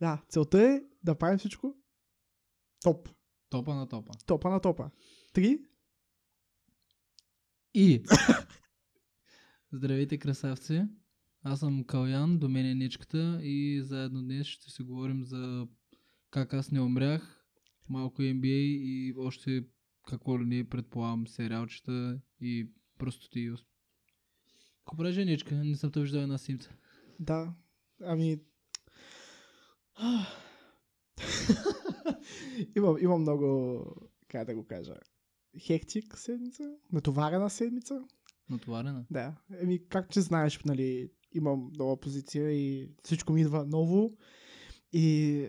Да, целта е да правим всичко топ. Топа на топа. Топа на топа. Три. И... Здравейте, красавци! Аз съм Калян, до мен е Нечката и заедно днес ще си говорим за как аз не умрях, малко NBA и още какво ли не предполагам сериалчета и просто ти. Прави женичка? Не съм те виждал една симца. Да. Ами... имам, имам много, как да го кажа, хектик седмица, натоварена седмица. Натоварена? Да. Еми, както ти знаеш, нали, имам нова позиция и всичко ми идва ново. И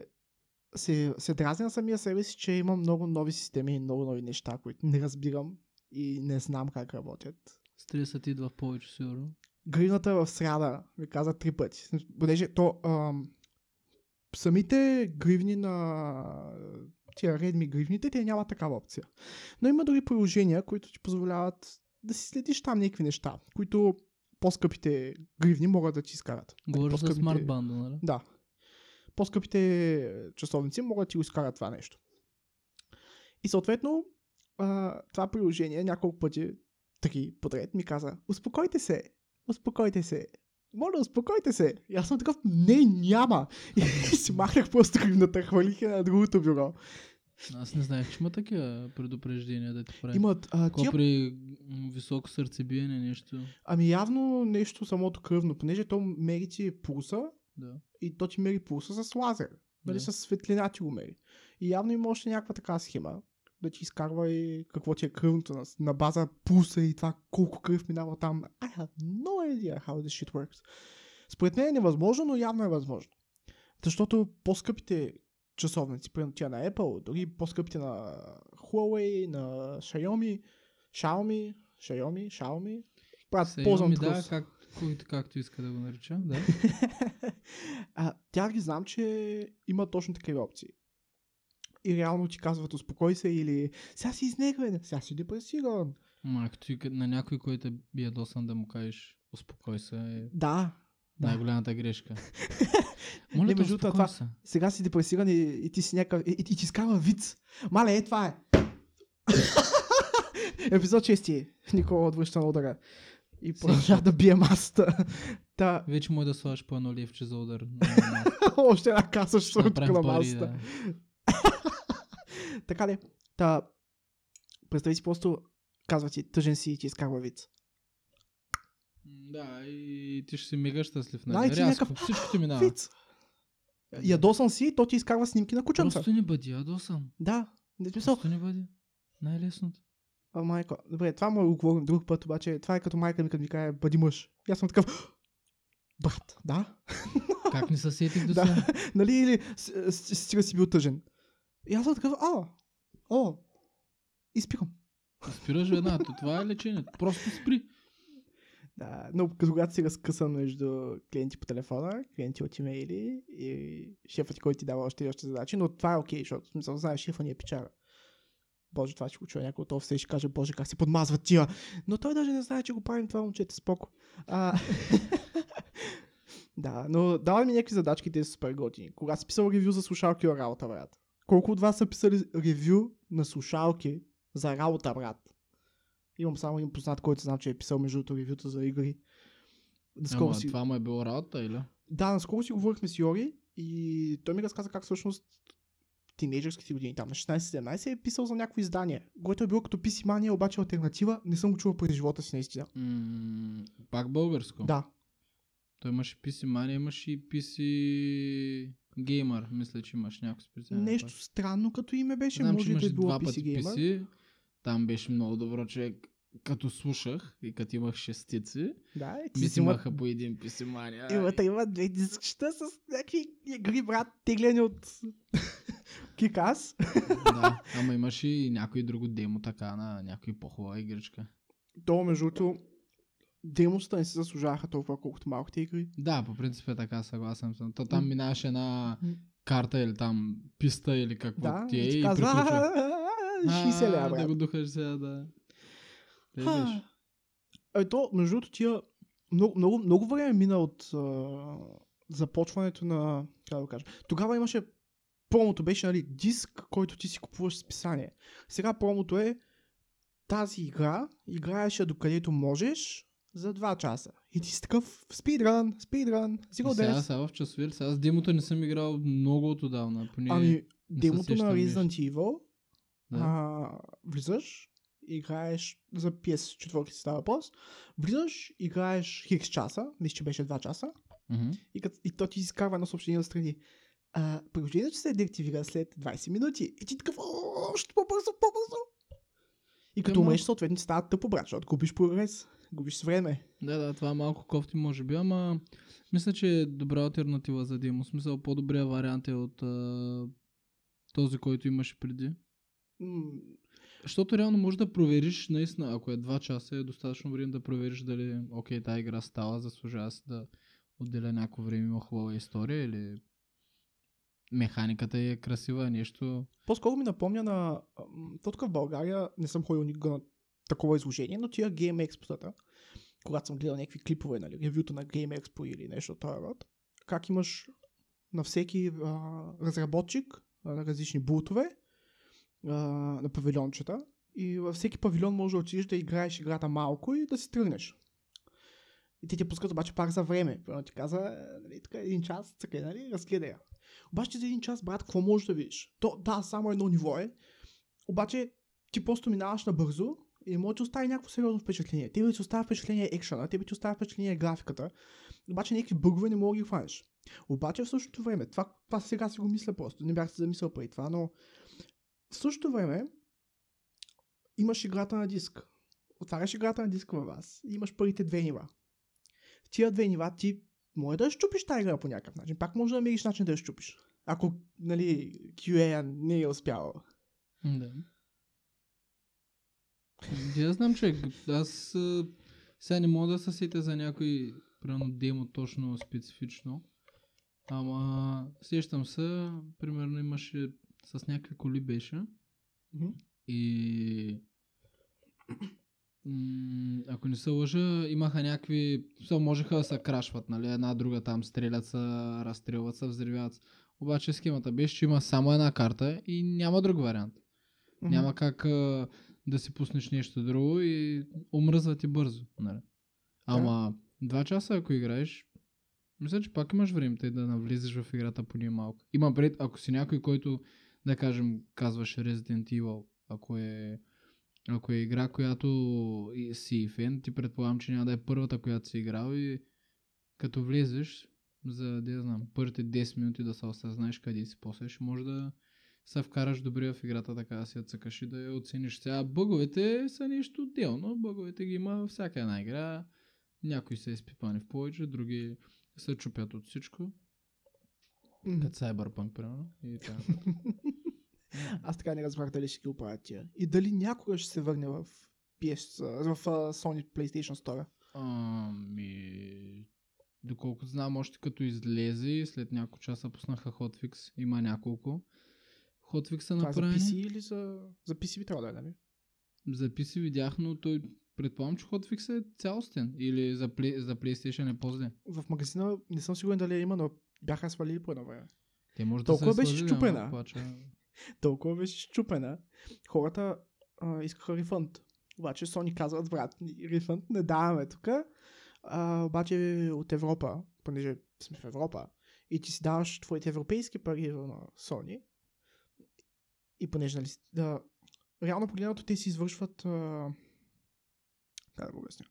се, се дразня самия себе си, че имам много нови системи и много нови неща, които не разбирам и не знам как работят. Стресът идва в повече, сигурно. Гривната в сряда ми каза три пъти. Понеже то ам, самите гривни на тия редми гривните, те нямат такава опция. Но има други приложения, които ти позволяват да си следиш там някакви неща, които по-скъпите гривни могат да ти изкарат. Говориш за смарт банда, нали? Да. По-скъпите часовници могат да ти го изкарат това нещо. И съответно, а, това приложение няколко пъти, три подред, ми каза, успокойте се, успокойте се, моля, успокойте се. И аз съм такъв, не, няма. И си махнах просто гривната, хвалих я на другото бюро. Аз не знаех, че има такива предупреждения да ти прави. Имат, а, тия, при високо сърцебиене, нещо. ами явно нещо самото кръвно, понеже то мери ти пулса Да. и то ти мери пулса с лазер. Нали, Да. с светлина ти го мери. И явно има още някаква така схема, да ти изкарва и какво ти е кръвното на, на база пулса и това колко кръв минава там. I have no idea how this shit works. Според мен е невъзможно, но явно е възможно. Защото по-скъпите часовници, примерно тя на Apple, дори по-скъпите на Huawei, на Xiaomi, Xiaomi, Xiaomi, Xiaomi, Xiaomi, ползвам да, как, който, както иска да го нарича. Да. а, тя ги знам, че има точно такива опции. И реално ти казват успокой се или сега си изнегвен, сега си депресиран. Майко, ти на някой, който е ядосан да му кажеш успокой се е Да, най-голямата грешка. Моля Не, между това- се. сега си депресиран и, и ти си някакъв, и, и, и ти скава виц. Мале, е това е. Епизод 6. Никола отвръща на удара. И продължава да бие масата. Та, Вече може да слагаш по едно ливче за удар. още една каса ще на пари, масата. да. Така ли? Та, представи си просто, казва ти, тъжен си и ти изкарва виц. Да, и ти ще си мега щастлив. Да, Нали? и ти Рязко, някакъв, всичко ти минава. Виц. Ядосан си и то ти изкарва снимки на кученца. Просто не бъди ядосан. Да, не смисъл. Просто не бъди. Най-лесното. А, майко, добре, това му го говорим друг път, обаче това е като майка ми, като ми каже, бъди мъж. И аз съм такъв, брат, да? Как не се сетих до Да. сега? нали, или стига си бил тъжен. И аз съм такъв, а, о, и спирам. Спираш веднага. То Това е лечението. Просто спри. Да, но когато си разкъсан между клиенти по телефона, клиенти от имейли и шефът който ти дава още и още задачи, но това е окей, защото в смисъл, знаеш, шефа ни е печара. Боже, това ще го чуя някой от офиса и ще каже, боже, как се подмазват тия. Но той даже не знае, че го правим това момчета, споко. А... да, но дава ми някакви задачки, те са супер готини. Кога си писал ревю за слушалки за работа, брат? Колко от вас са писали ревю на слушалки за работа, брат? Имам само един познат, който знам, че е писал между другото ревюта за игри. Наскоро Ама си... това му е било работа, или? Да, наскоро си говорихме с Йори и той ми разказа как всъщност тинейджърските години, там на 16-17 е писал за някакво издание, което е било като PC Mania, обаче альтернатива, не съм го чувал през живота си наистина. М, пак българско. Да, Той имаше PC Mania, имаше и PC Gamer. Мисля, че имаш някакво специално. нещо странно като име беше, Знам, че може да имаше е било два PC пъти Gamer. PC. Там беше много добро човек. Като слушах и като имах шестици, Да, ти ми си си има, имаха по един PC Mania. има, две дискчета с някакви игри, брат, теглени от Кикас. да, ама имаше и някой друго демо така на някой по-хубава игричка. То, между другото, демоста не се заслужаваха толкова, колкото малките игри. Да, по принцип е така, съгласен съм. То там минаваше една карта или там писта или какво Да, ти е и ти казва, приключва. «А, 60 лева, А, брат. Да го духаш сега, да. Ето, между другото, тия много, много, много време мина от а, започването на, как да го кажа, тогава имаше, промото беше, нали, диск, който ти си купуваш с писание. Сега промото е тази игра, играеш я докъдето можеш за 2 часа. И ти си такъв спидран, спидран, сигурно сега, сега в часове, сега с демото не съм играл много от отдавна. Поне Ами, демото на Resident Evil, Да. а, влизаш, играеш за PS4 си става въпрос, влизаш, играеш хикс часа, мисля, че беше 2 часа, Мгм. и, кът, и то ти изкарва едно съобщение отстрани. А, приложението се деактивира след 20 минути. И ти такъв, «О, още по-бързо, по-бързо. И като умреш, съответно става тъпо, брат, защото губиш прогрес, губиш време. Да, да, това е малко кофти може би, ама мисля, че е добра альтернатива за демо. В смисъл по-добрия вариант е от а, този, който имаше преди. Защото реално можеш да провериш, наистина, ако е 2 часа, е достатъчно време да провериш дали, окей, тази игра става, заслужава се да отделя някакво време, има хубава история или механиката е красива, нещо. По-скоро ми напомня на... То тук в България не съм ходил никога на такова изложение, но тия Game Expo-тата, когато съм гледал някакви клипове, нали, ревюто на Game Expo или нещо от този род, как имаш на всеки а, разработчик на различни бутове а, на павилиончета и във всеки павилион може да отидеш да играеш играта малко и да си тръгнеш. И те ти пускат обаче пак за време. Примерно ти каза, е, нали, така един час, така, нали, разгледай я. Обаче за един час, брат, какво можеш да видиш? То, да, само едно ниво е. Обаче ти просто минаваш набързо и може да остави някакво сериозно впечатление. Тебе ти оставя впечатление екшена, тебе ти оставя впечатление графиката, обаче някакви бъгове не мога да ги хванеш. Обаче в същото време, това, това сега си го мисля просто, не бях се замислял преди това, но в същото време имаш играта на диск. Отваряш играта на диск във вас и имаш първите две нива. В тия две нива ти може да щупиш тази игра по някакъв начин. Пак може да намериш начин да я щупиш. Ако, нали, QA не е успявал. Да. Я знам, че аз сега не мога да се сетя за някой примерно демо точно специфично. Ама сещам се, примерно имаше с някакви коли беше Мгм. и м- ако не се лъжа, имаха някакви, все можеха да се крашват, нали, една друга там стрелят се, разстрелват се, взривяват се. Обаче схемата беше, че има само една карта и няма друг вариант. Мгм. Няма как да си пуснеш нещо друго и омръзва ти бързо. Нали? Ама два часа ако играеш, мисля, че пак имаш време да навлизаш в играта поне малко. Има пред, ако си някой, който, да кажем, казваш Resident Evil, ако е, ако е игра, която и си фен, ти предполагам, че няма да е първата, която си играл и като влезеш, за да знам, първите 10 минути да се осъзнаеш къде си, после ще може да се вкараш добре в играта, така да си я цъкаш и да я оцениш. Сега бъговете са нещо отделно. Бъговете ги има всяка една игра. Някои са изпипани в повече, други се чупят от всичко. Мгм. Като Cyberpunk, примерно. И така. Аз така не разбрах дали ще ги оправят тия. И дали някога ще се върне в PS, в а, Sony PlayStation Store. Ами, доколкото знам, още като излезе след няколко часа пуснаха Hotfix. Има няколко. Hotfix са е за направени. PC или за, за PC би трябвало да е, нали? Записи видях, но той предполагам, че Hotfix е цялостен. Или за, плей, за PlayStation е по-зле. В магазина не съм сигурен дали я има, но бяха свалили по едно време. Те може Толкова да се беше свалили, счупена. ама плача. Толкова беше щупена. Хората а, искаха рефънд. Обаче Sony казват, брат, рефънд не даваме тук. А, обаче от Европа, понеже сме в Европа, и ти си даваш твоите европейски пари на Sony, и понеже, нали, да, реално погледнато те си извършват а, как да го обясня.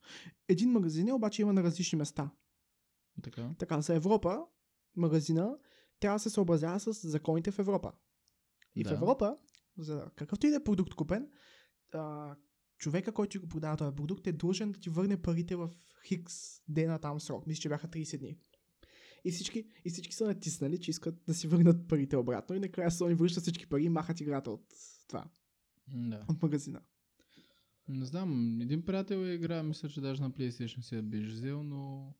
Един магазин е, обаче има на различни места. Така. Така, за Европа, магазина трябва да се съобразява с законите в Европа. И в Да. Европа, за какъвто и да е продукт купен, а, човека, който ти го продава този продукт, е длъжен да ти върне парите в хикс дена там срок. Мисля, че бяха 30 дни. И всички, и всички са натиснали, че искат да си върнат парите обратно. И накрая Sony връща всички пари и махат играта от това, Да. от магазина. Не знам, един приятел я игра, мисля, че даже на PlayStation си я беше взел, но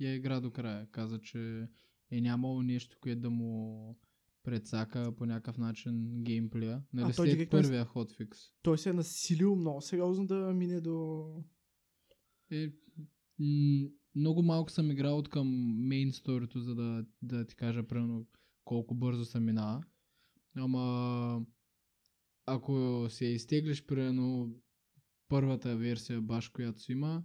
я игра до края. Каза, че е нямало нещо, което да му прецака по някакъв начин геймплея. Нали, А, той след директно е първия хотфикс. Той се е насилил много сериозно да мине до... Е, м- много малко съм играл от към мейн сторито, за да, да ти кажа примерно колко бързо се минава. Ама ако се изтеглиш примерно първата версия баш, която си има,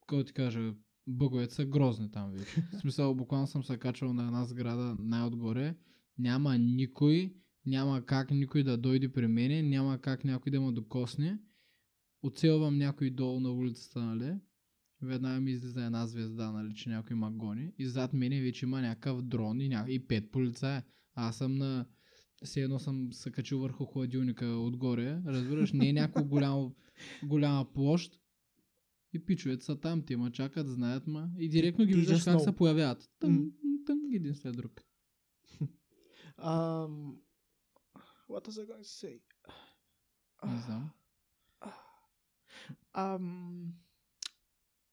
какво ти кажа, бъговете са грозни там вече. В смисъл, буквално съм се качвал на една сграда най-отгоре, няма никой, няма как никой да дойде при мене, няма как някой да ме докосне. Оцелвам някой долу на улицата, нали? Веднага ми излиза една звезда, нали, че някой ма гони. И зад мене вече има някакъв дрон и, ня... и пет полицая. Аз съм на... Все едно съм се качил върху хладилника отгоре. Разбираш, не е някаква голяма, голяма площ. И пичовете са там, те ма чакат, знаят ма. И директно ги виждаш как се появяват. Тън, тън, един след друг. Um, what was I going to say? Не знам. Ам,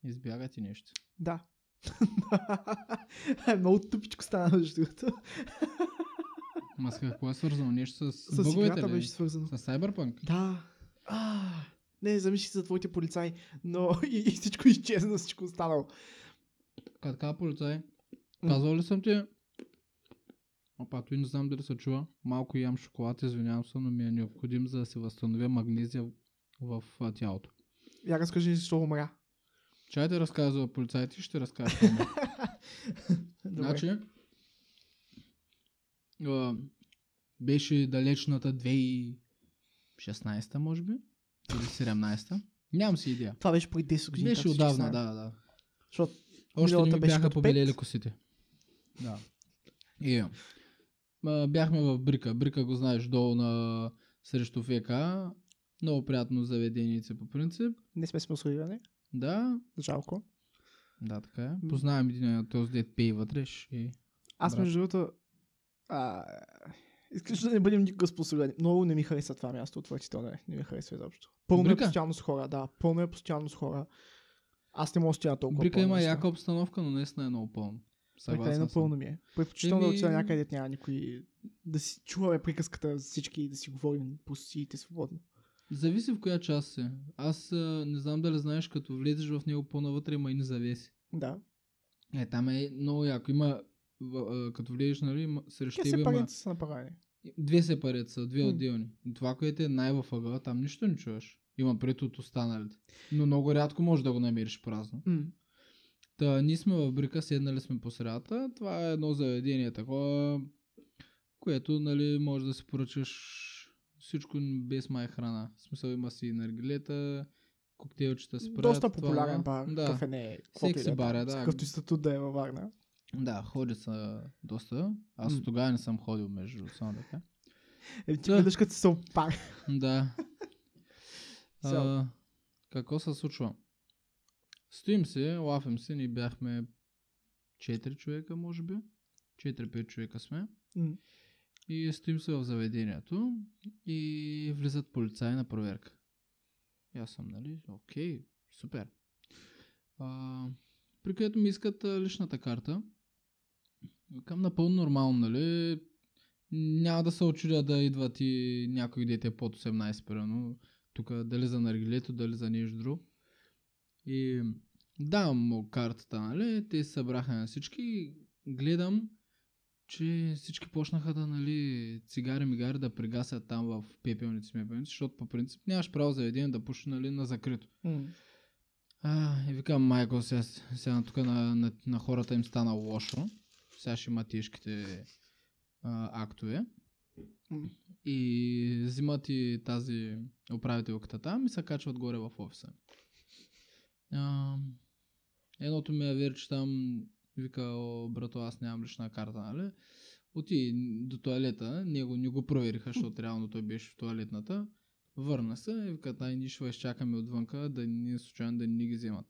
Избяга ти нещо. да. Е, Много тъпичко стана между другото. Ма с какво е свързано? Нещо с, С бъговете ли? беше свързано. С Cyberpunk? Да. А, не, замисли за твоите полицаи, но и, и всичко изчезна, всичко останало. Как така, полицай? Казал ли съм ти? Опа, той не знам дали се чува. Малко ям шоколад, извинявам се, но ми е необходим за да се възстановя магнезия в, в а, тялото. Я разкажи защо умря. Чай да разказва полицайите, ще разкажа. Значи, а, беше далечната 2016 може би, или 17 Нямам си идея. Това беше преди 10 години. Беше отдавна, да, да. Защото Още не ми бяха побелели косите. Да. И, а, бяхме в Брика. Брика го знаеш долу на срещу ВК. Много приятно заведенице по принцип. не сме спонсорирани. Да, Жалко. да, така е. Познавам един от този дет пей вътре. И... Аз Брат. между другото... А, искаш да не бъдем никога спонсорирани. Много не ми харесва това място, отвратително е. Не ми харесва изобщо. Пълно Брика? е постоянно с хора, да. Пълно е постоянно с хора. Аз не мога да стоя толкова Брика има яка обстановка, но наистина е много пълно. Съгласен Прекалено съм. пълно ми е. Предпочитам да отида някъде, няма никой. Да си чуваме приказката за всички и да си говорим по сиите свободно. Зависи в коя част си. Аз а, не знам дали знаеш, като влезеш в него по-навътре има и не завеси. Да. Е, там е много яко. Има, а, като влезеш, нали, срещу Те тебе има... са направени. Две сепарет са, две отделни. Това, което е най-във ъгъла, там нищо не чуваш. Има пред от останалите. Но много рядко можеш да го намериш празно. М. Та, ние сме в Брика, седнали сме по средата. Това е едно заведение такова, което, нали, може да си поръчаш всичко без май храна. В смисъл има си наргилета, коктейлчета си правят. Доста това, популярен бар. Да. Кафене. Секси бар е, да. Какъвто и статут да е във Варна. Да, ходи са доста. Аз М. тогава не съм ходил между само така. Е, ти Да. гледаш като се опар. Да. А, какво се случва? Стоим се, лафим се, ние бяхме 4 човека, може би. 4-5 човека сме. М. И стоим се в заведението и влизат полицаи на проверка. И аз съм, нали, окей, супер. А, при което ми искат личната карта. Към напълно нормално, нали. Няма да се очудя да идват и някой дете под 18, примерно. Тук дали за наргилето, дали за нещо друго. И давам му картата, нали. Те събраха на всички. Гледам, че всички почнаха да, нали, цигари мигари да пригасят там в пепелници, мепелници, защото по принцип нямаш право заведение да пуши, нали, на закрито. М. А, и викам, майко, сега, сега тук на, на, на хората им стана лошо. Сега ще има тежките а, актове. И взимат и тази управителката там и се качват горе в офиса. А, едното ми е вер, че там вика, о, брато, аз нямам лична карта, нали? Оти до туалета, него не го провериха, защото реално той беше в туалетната. Върна се и вика, тай ние ще изчакаме отвънка, да ни случайно да ни ги вземат.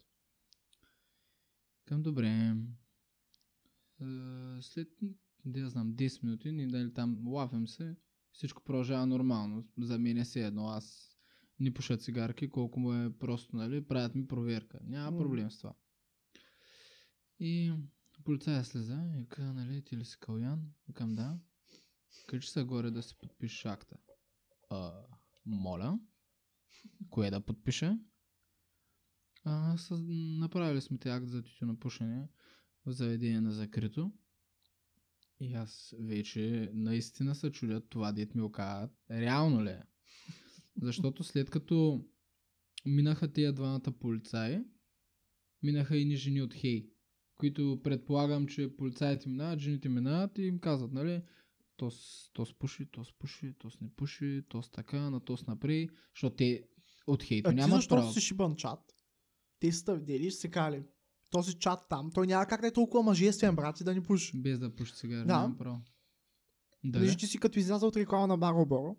Към добре. Е, След, да знам, 10 минути, ни дали там лафим се, всичко продължава нормално. За мен е все едно, аз не пуша цигарки, колко му е просто, нали, правят ми проверка. Няма проблем с това. И полицая слеза и вика, нали, ти ли си Калян? Викам, да. Качи се горе да си подпишеш акта. А, моля. Кое да подпиша? А, с, направили сме те акт за тютюнопушене в заведение на закрито. И аз вече наистина се чудя това дет ми окажат. Реално ли е? Защото след като минаха тия двамата полицаи, минаха и ни жени от Хей, които предполагам, че полицаите минават, жените минават и им казват, нали, то, с- то спуши, то спуши, то с не пуши, то с така, на то с напрей, защото те от Хейто А нямат защо право. си шибан чат? Те са видели се кали. Този чат там, той няма как да е толкова мъжествен, брат, и да ни пуши. Без да пуши цигари, Да. право. Да, Виж, ти си като изляза от реклама на Бароборо.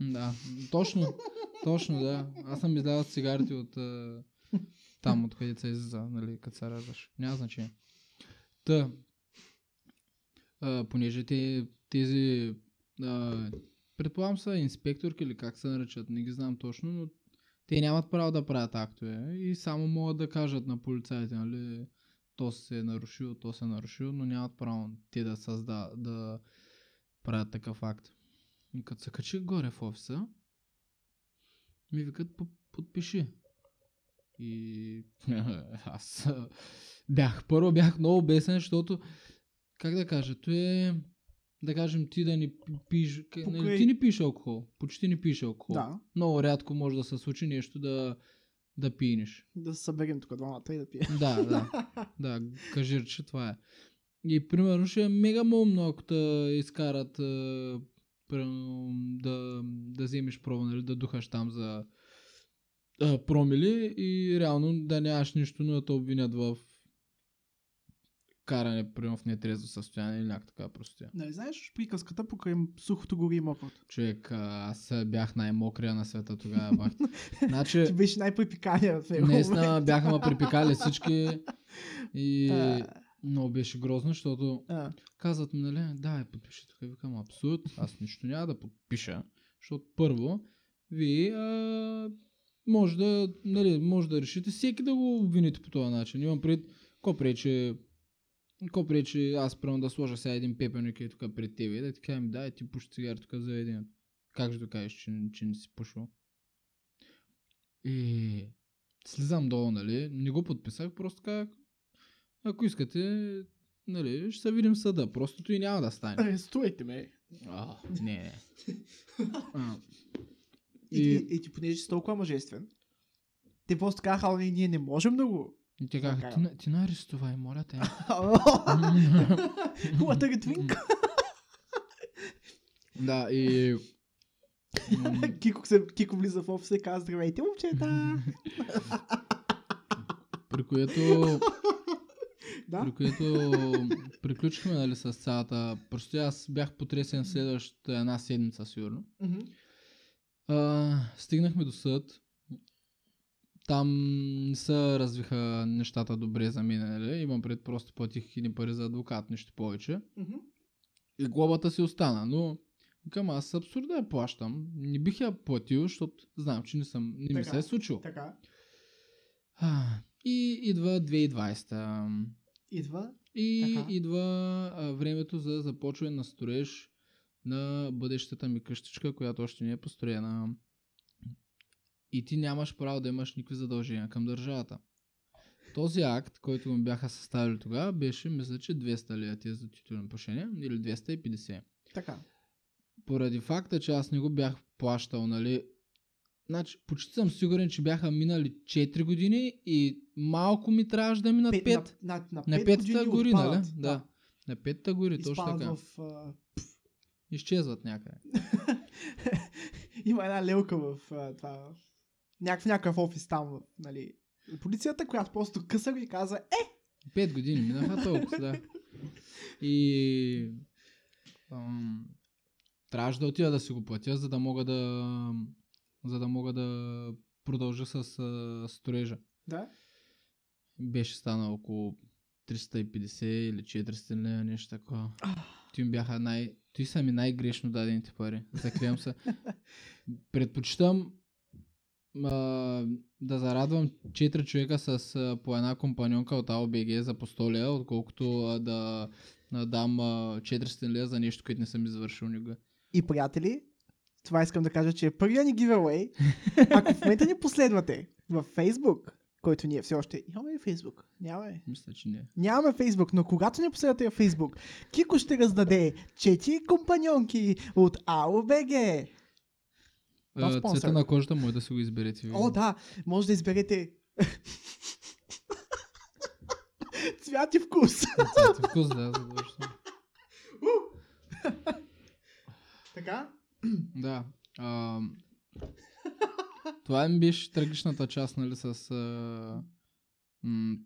да, точно, точно, да. Аз съм излязъл цигарите от а, там, откъдето се излиза, нали, като се раждаш. Няма значение. Та, а, понеже те, тези, а, предполагам са инспекторки или как се наричат, не ги знам точно, но те нямат право да правят актове и само могат да кажат на полицаите, нали, то се е нарушило, то се е нарушило, но нямат право те да създа, да правят такъв акт. И като се качих горе в офиса, ми викат «По- подпиши. И аз бях, първо бях много бесен, защото, как да кажа, то е, да кажем, ти да ни пиш, к- Покрай- нали, ти не пиеш алкохол, почти не пиеш алкохол. Да. Много рядко може да се случи нещо да, да пинеш. Да се съберем тук двамата и да пием. Да, да. да, кажи, че това е. И примерно ще е мега умно, ако те изкарат примерно, да, да вземеш проба, нали, да духаш там за а, промили и реално да нямаш нищо, но да те обвинят в каране, примерно в нетрезво състояние или някаква така простия. Нали знаеш приказката покрай сухото гори и мокрото? Човек, аз бях най-мокрия на света тогава. Бах. Значи, Ти беше най-припикания в него. наистина бяха ме припикали всички и А, много беше грозно, защото а, казват ми, нали, да, подпиши тук. Викам, абсурд, аз нищо няма да подпиша, защото първо, вие а, може да, нали, може да решите всеки да го обвините по този начин. Имам пред, ко пречи, ко пречи аз правилно да сложа сега един пепелник и тук пред тебе и да ти кажем, да, ти пуши цигари тук за един. Как ще докажеш, че, че не си пушил? И слизам долу, нали, не го подписах, просто казах, ако искате, нали, ще се видим в съда. Просто той няма да стане. арестувайте ме. А, не, не. А, И, И- и, и, ти понеже си толкова мъжествен, те просто казаха, али ние не можем да го. и те казах, ти, ти не арестувай, моля те. What a twink. да, и... Кико, се, Кико влиза в офиса и казва, здравейте, момчета. при което... да? При което приключихме нали, с цялата... Просто аз бях потресен следващата една седмица, сигурно. Мгм. А, стигнахме до съд. Там не се развиха нещата добре за мен. Нали? Имам пред просто платих едни пари за адвокат, нищо повече. Мгм. И глобата си остана, но към аз абсурд да я плащам. Не бих я платил, защото знам, че не, съм, не ми Така. се е случило. Така. А, И идва 2020. Идва. И Така. идва а, времето за започване на строеж на бъдещата ми къщичка, която още не е построена. И ти нямаш право да имаш никакви задължения към държавата. Този акт, който ми бяха съставили тогава, беше, мисля, че 200 лева за тютюнен пушение или 250. Така. Поради факта, че аз не го бях плащал, нали, Значи, почти съм сигурен, че бяха минали 4 години и малко ми трябваше да минат 5. На, на, на, На пет петата години гори, отпадат, нали? Да. На петата гори, точно така. в... Изчезват някъде. Има една лелка в а, това... Някакъв, някакъв офис там, нали... Полицията, която просто къса и каза, е, Пет години минаха толкова, да. И... Ам, трябваше да отида да си го платя, за да мога да... За да мога да продължа с а, строежа. да, Беше станало около 350 или 400 лева, нещо такова. Ти ми бяха най... Ти са ми най-грешно дадените пари. Заклевам се. Предпочитам а, да зарадвам 4 човека с а, по една компаньонка от АОБГ за по 100 лева, отколкото а, да, да дам а, 400 лева за нещо, което не съм извършил никога. И приятели, това искам да кажа, че е първия ни giveaway. Ако в момента ни последвате във Facebook който ние все още имаме ли Фейсбук? Нямаме. Мисля, че не. Нямаме Фейсбук, но когато ни последвате в Фейсбук, Кико ще раздаде четири компаньонки от АОБГ. Sponsored. Цвета на кожата може да си го изберете. вие. О, да, може да изберете цвят и вкус. Цвет и вкус, да, задължително. така? Да. А, това ми беше трагичната част, нали, с а, м,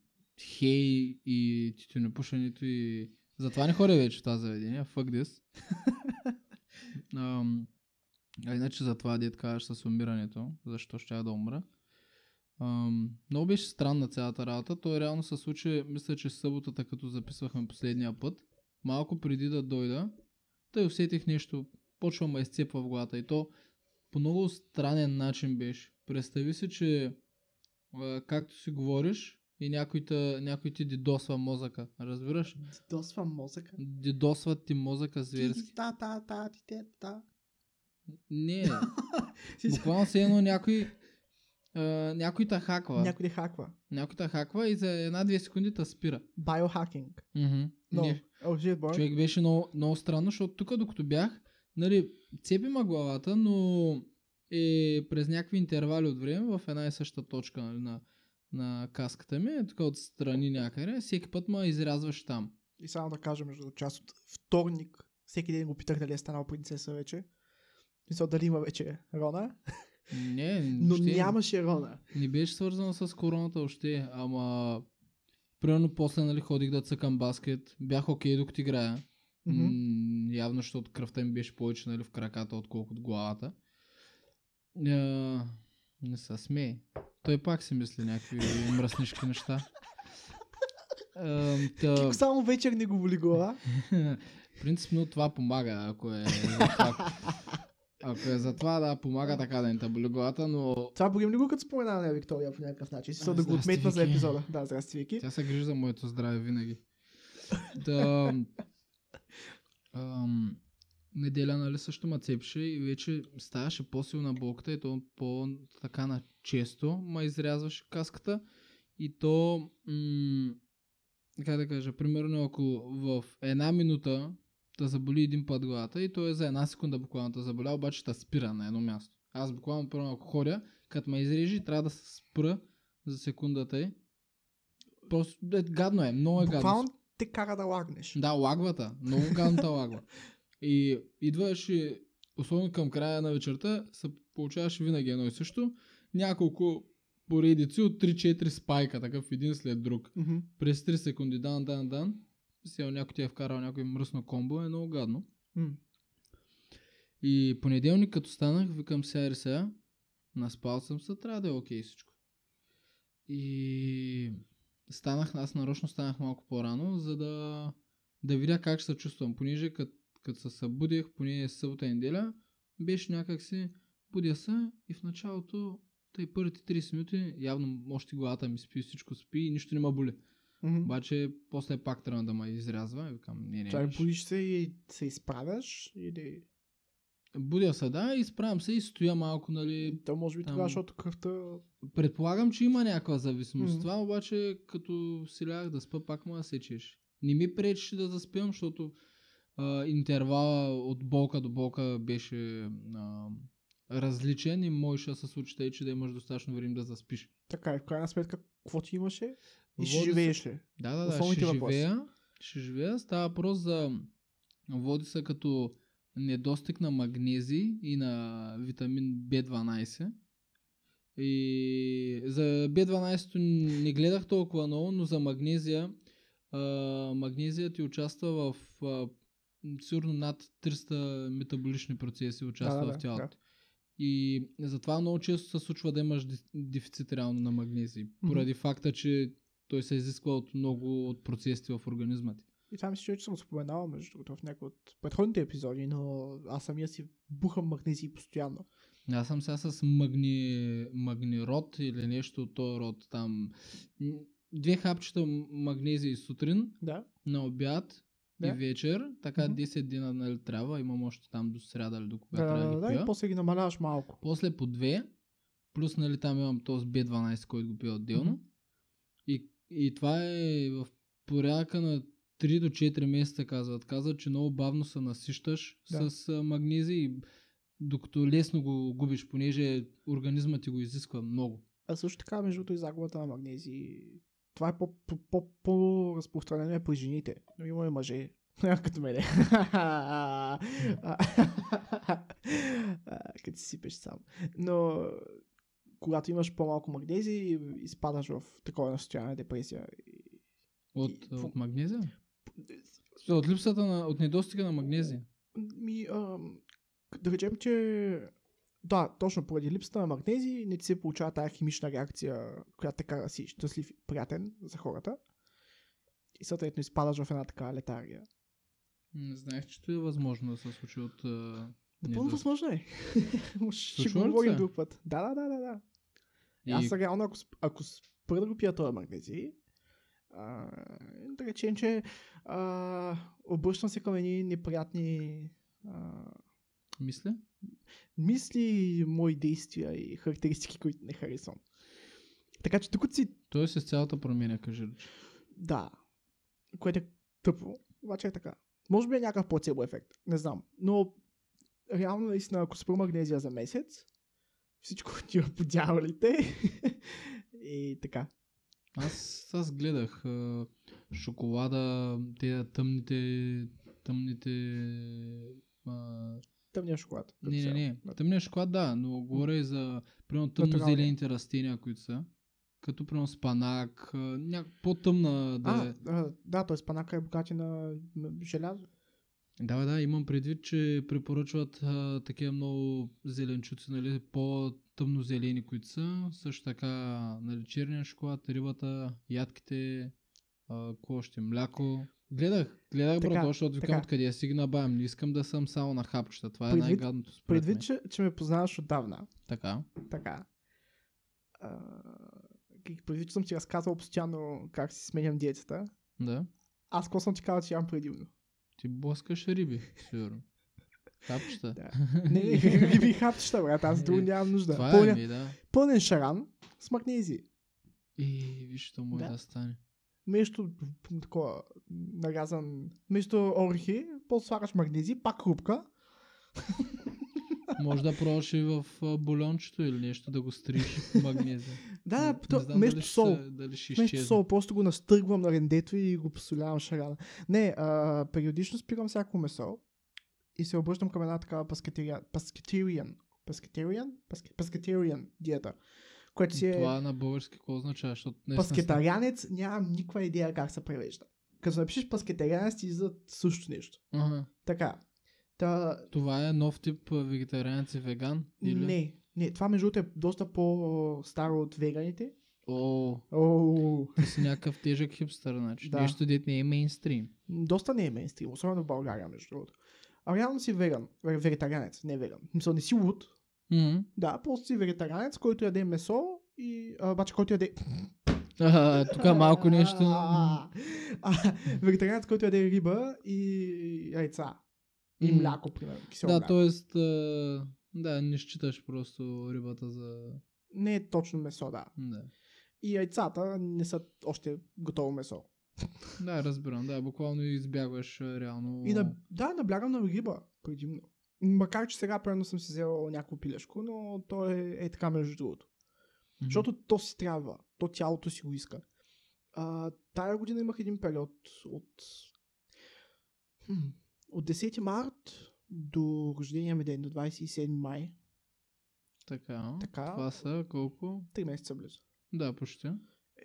хей и тютюнопушенето и... Затова не ходя вече в това заведение. Fuck this. Ам, а иначе за това дед казваш с умирането, защо ще да умра. Ам, много беше странна цялата работа. То реално се случи, мисля, че съботата, като записвахме последния път, малко преди да дойда, тъй усетих нещо, почва ме изцепва в главата и то по много странен начин беше. Представи си, че а, както си говориш и някой, те, някой ти дидосва мозъка, разбираш? Досвам мозъка. Дидосват ти мозъка зверски. Та, та, та, ти, те, та. Не, буквално се едно някой, а, някой те хаква. Някой да хаква. Някой те хаква и за една-две секунди те спира. Биохакинг. Но, Не, oh shit, boy. Човек беше много, много странно, защото тук докато бях, нали, цепи ма главата, но е през някакви интервали от време в една и съща точка нали, на, на каската ми, е тук отстрани някъде, всеки път ма изрязваш там. И само да кажа, между част от вторник, всеки ден го питах дали е станал принцеса вече. Мисля, дали има вече Рона. Не, Но въобще нямаше Рона. не беше свързано с короната още, ама примерно после нали, ходих да цъкам баскет, бях окей докато играя. Мгм. Явно, защото кръвта ми беше повече нали, в краката, отколкото в главата. А, не се смей. Той пак си мисли някакви мръснишки неща. А, та, Кико само вечер не го боли глава. принципно това помага, ако е. Ако е за това, да, помага така да не те боли главата, но Това борим ли го като споменаване на Виктория по някакъв начин? Си да го отметна за епизода. Да, здрасти, Вики. Тя се грижи за моето здраве винаги. Да, ам, неделя, нали, също ме цепше и вече ставаше по-силна болката и то по-така на често ма изрязваше каската и то, м- как да кажа, примерно ако в една минута да заболи един път главата и то е за една секунда буквално да заболя, обаче да спира на едно място. Аз буквално, примерно, ако ходя, като ме изрежи, трябва да се спра за секундата и Просто е, гадно е, много е гадно. Те кара да лагнеш. Да, лагвата. Много гадната лагва. И идваш и, особено към края на вечерта, се получаваш винаги едно и също. Няколко поредици от 3-4 спайка, такъв един след друг. Мгм. През 3 секунди, дан, дан, дан. Сега някой ти е вкарал някой мръсно комбо, е много гадно. М. И понеделник, като станах, викам сега сега, наспал съм се, трябва да е окей всичко. И станах, аз нарочно станах малко по-рано, за да, да видя как ще се чувствам. Понеже като, се събудих, поне събота и неделя, беше някакси, будя се и в началото, тъй първите 30 минути, явно още главата ми спи, всичко спи и нищо не ме боли. Мгм. Обаче после пак трябва да ме изрязва викам, не, не. Чай, ще- будиш се и се изправяш или... Будя се, да, изправям се и стоя малко, нали, То може би Там- тогава, защото кръвта... Предполагам, че има някаква зависимост. Мгм. Това обаче, като си лягах да спа, пак ме сечеш. Не ми пречеше да заспям, защото а, интервала от болка до болка беше а, различен и можеше да се случи тъй, че да имаш достатъчно време да заспиш. Така и в крайна сметка, какво ти имаше? И ще Води живееш ли? Да, да, да, ще въпроси. живея. Ще живея. Става въпрос за... Води се като недостиг на магнези и на витамин B12. И за B12 не гледах толкова много, но за магнезия а, магнезия ти участва в а, сигурно над 300 метаболични процеси участва Да, да, в тялото. да. И затова много често се случва да имаш дефицит реално на магнезий, поради факта, че той се изисква от много от процесите в организма ти. И това мисля, че съм споменавал, между другото, в някои от предходните епизоди, но аз самия си бухам магнезии постоянно. Аз съм сега с магни, магнирод или нещо от този род там. Две хапчета магнезии сутрин, Да. на обяд Да. и вечер. Така Мгм. 10 дена нали, трябва. Имам още там до среда или до кога Да, трябва да, да, да, и после ги намаляваш малко. После по две Плюс, нали, там имам този B12, който го пия отделно. Мгм. И, и това е в порядъка на 3 до 4 месеца, казват. Казват, че много бавно се насищаш Да. с а, магнезий, докато лесно го губиш, понеже организма ти го изисква много. А също така, между другото, и загубата на магнези. Това е по- по- по- по-разпространено при жените. Но има и мъже. Като мене. Като си сипеш сам. Но когато имаш по-малко магнези, изпадаш в такова състояние депресия. От, И- от магнезия? От липсата на, от недостига на магнезия. Ми, ам, да речем, че да, точно поради липсата на магнези не ти се получава тази химична реакция, която те кара да си щастлив и приятен за хората. И съответно изпадаш в една такава летаргия. Не знаех, че това е възможно да се случи от... а, Напълно възможно е. Ще го говорим друг път. Да, да, да, да. да. И- Аз сега, реално, ако, ако спра да го пия този магнези, а, да речем, че а, обръщам се към едни неприятни а, Мисля? мисли, мои действия и характеристики, които не харесвам. Така че тук си, Той с цялата променя, кажи да, което е тъпо, обаче е така. Може би е някакъв плацебо ефект, не знам. Но реално наистина, ако спра магнезия за месец, всичко отива по дяволите и така. Аз, аз гледах а, шоколада, тези тъмните, тъмните... А, Тъмния шоколад. не, не, не. Тъмния шоколад, да, но говоря и за примерно тъмнозелените растения, които са. Като примерно спанак, а, няк... по-тъмна да е. а, да, т.е. панака е богати на, желязо. Да, да, имам предвид, че препоръчват а, такива много зеленчуци, нали, по-тъмнозелени, които са. Също така, нали, черния шоколад, рибата, ядките, а, още, мляко. Гледах, гледах, Така, брато, защото викам откъде си ги набавям. Не искам да съм само на хапчета. Това е Предвид- най-гадното според Предвид, че, че ме познаваш отдавна, Така. така. А, предвид, че съм ти разказвал постоянно как си сменям диетата, Да. аз какво съм ти казал, че ям предимно? Ти блъскаш риби, сигурно. Хапчета. Да. Не, не, риби и хапчета, брат, аз друго нямам нужда. Това Пълня, е ми, да. пълнен шаран с магнези. И виж, що може Да. да стане. Вместо такова нарязан, вместо орехи, после слагаш магнези, пак хрупка. Може да пробваш и в бульончето или нещо да го стриш магнезия. Да, Не то, знам вместо дали ще сол. се- Дали ще Вместо изчезне. сол, просто го настъргвам на рендето и го посолявам шарана. Не, а, периодично спирам всяко месо и се обръщам към една такава паскетериан, паскетериан, паскетериан, Паске- паскетериан диета, което си е Това на български какво означава? Защото наистина паскетарианец, нямам никаква идея как се превежда. Като напишеш паскетарианец, ти излиза също нещо. Ага. Така. Та, Това е нов тип вегетарианец и веган? Или? не, не, това между другото е доста по-старо от веганите. О, О, ти си някакъв тежък хипстър, значи. Да. Нещо дет не е мейнстрим. доста не е мейнстрим, особено в България, между другото. А реално си веган, ве- вегетарианец, не веган. Мисля, не си луд. Мгм. Да, просто си вегетарианец, който яде месо и а, обаче който яде... А, Тук малко нещо. А, Вегетарианец, който яде риба и яйца. И мляко, примерно. Да, мляко. т.е. да, не считаш просто рибата за... Не е точно месо, да. Да. И яйцата не са още готово месо. Да, разбирам. Да, буквално избягваш реално. И на, да, наблягам на риба предимно. Макар, че сега примерно съм си взел някакво пилешко, но то е, е така между другото. Мгм. Защото то си трябва. То тялото си го иска. А, тая година имах един период от хм, от 10 март до рождения ми ден, до 27 май. Така. Така. Това са колко? 3 месеца близо. Да, почти.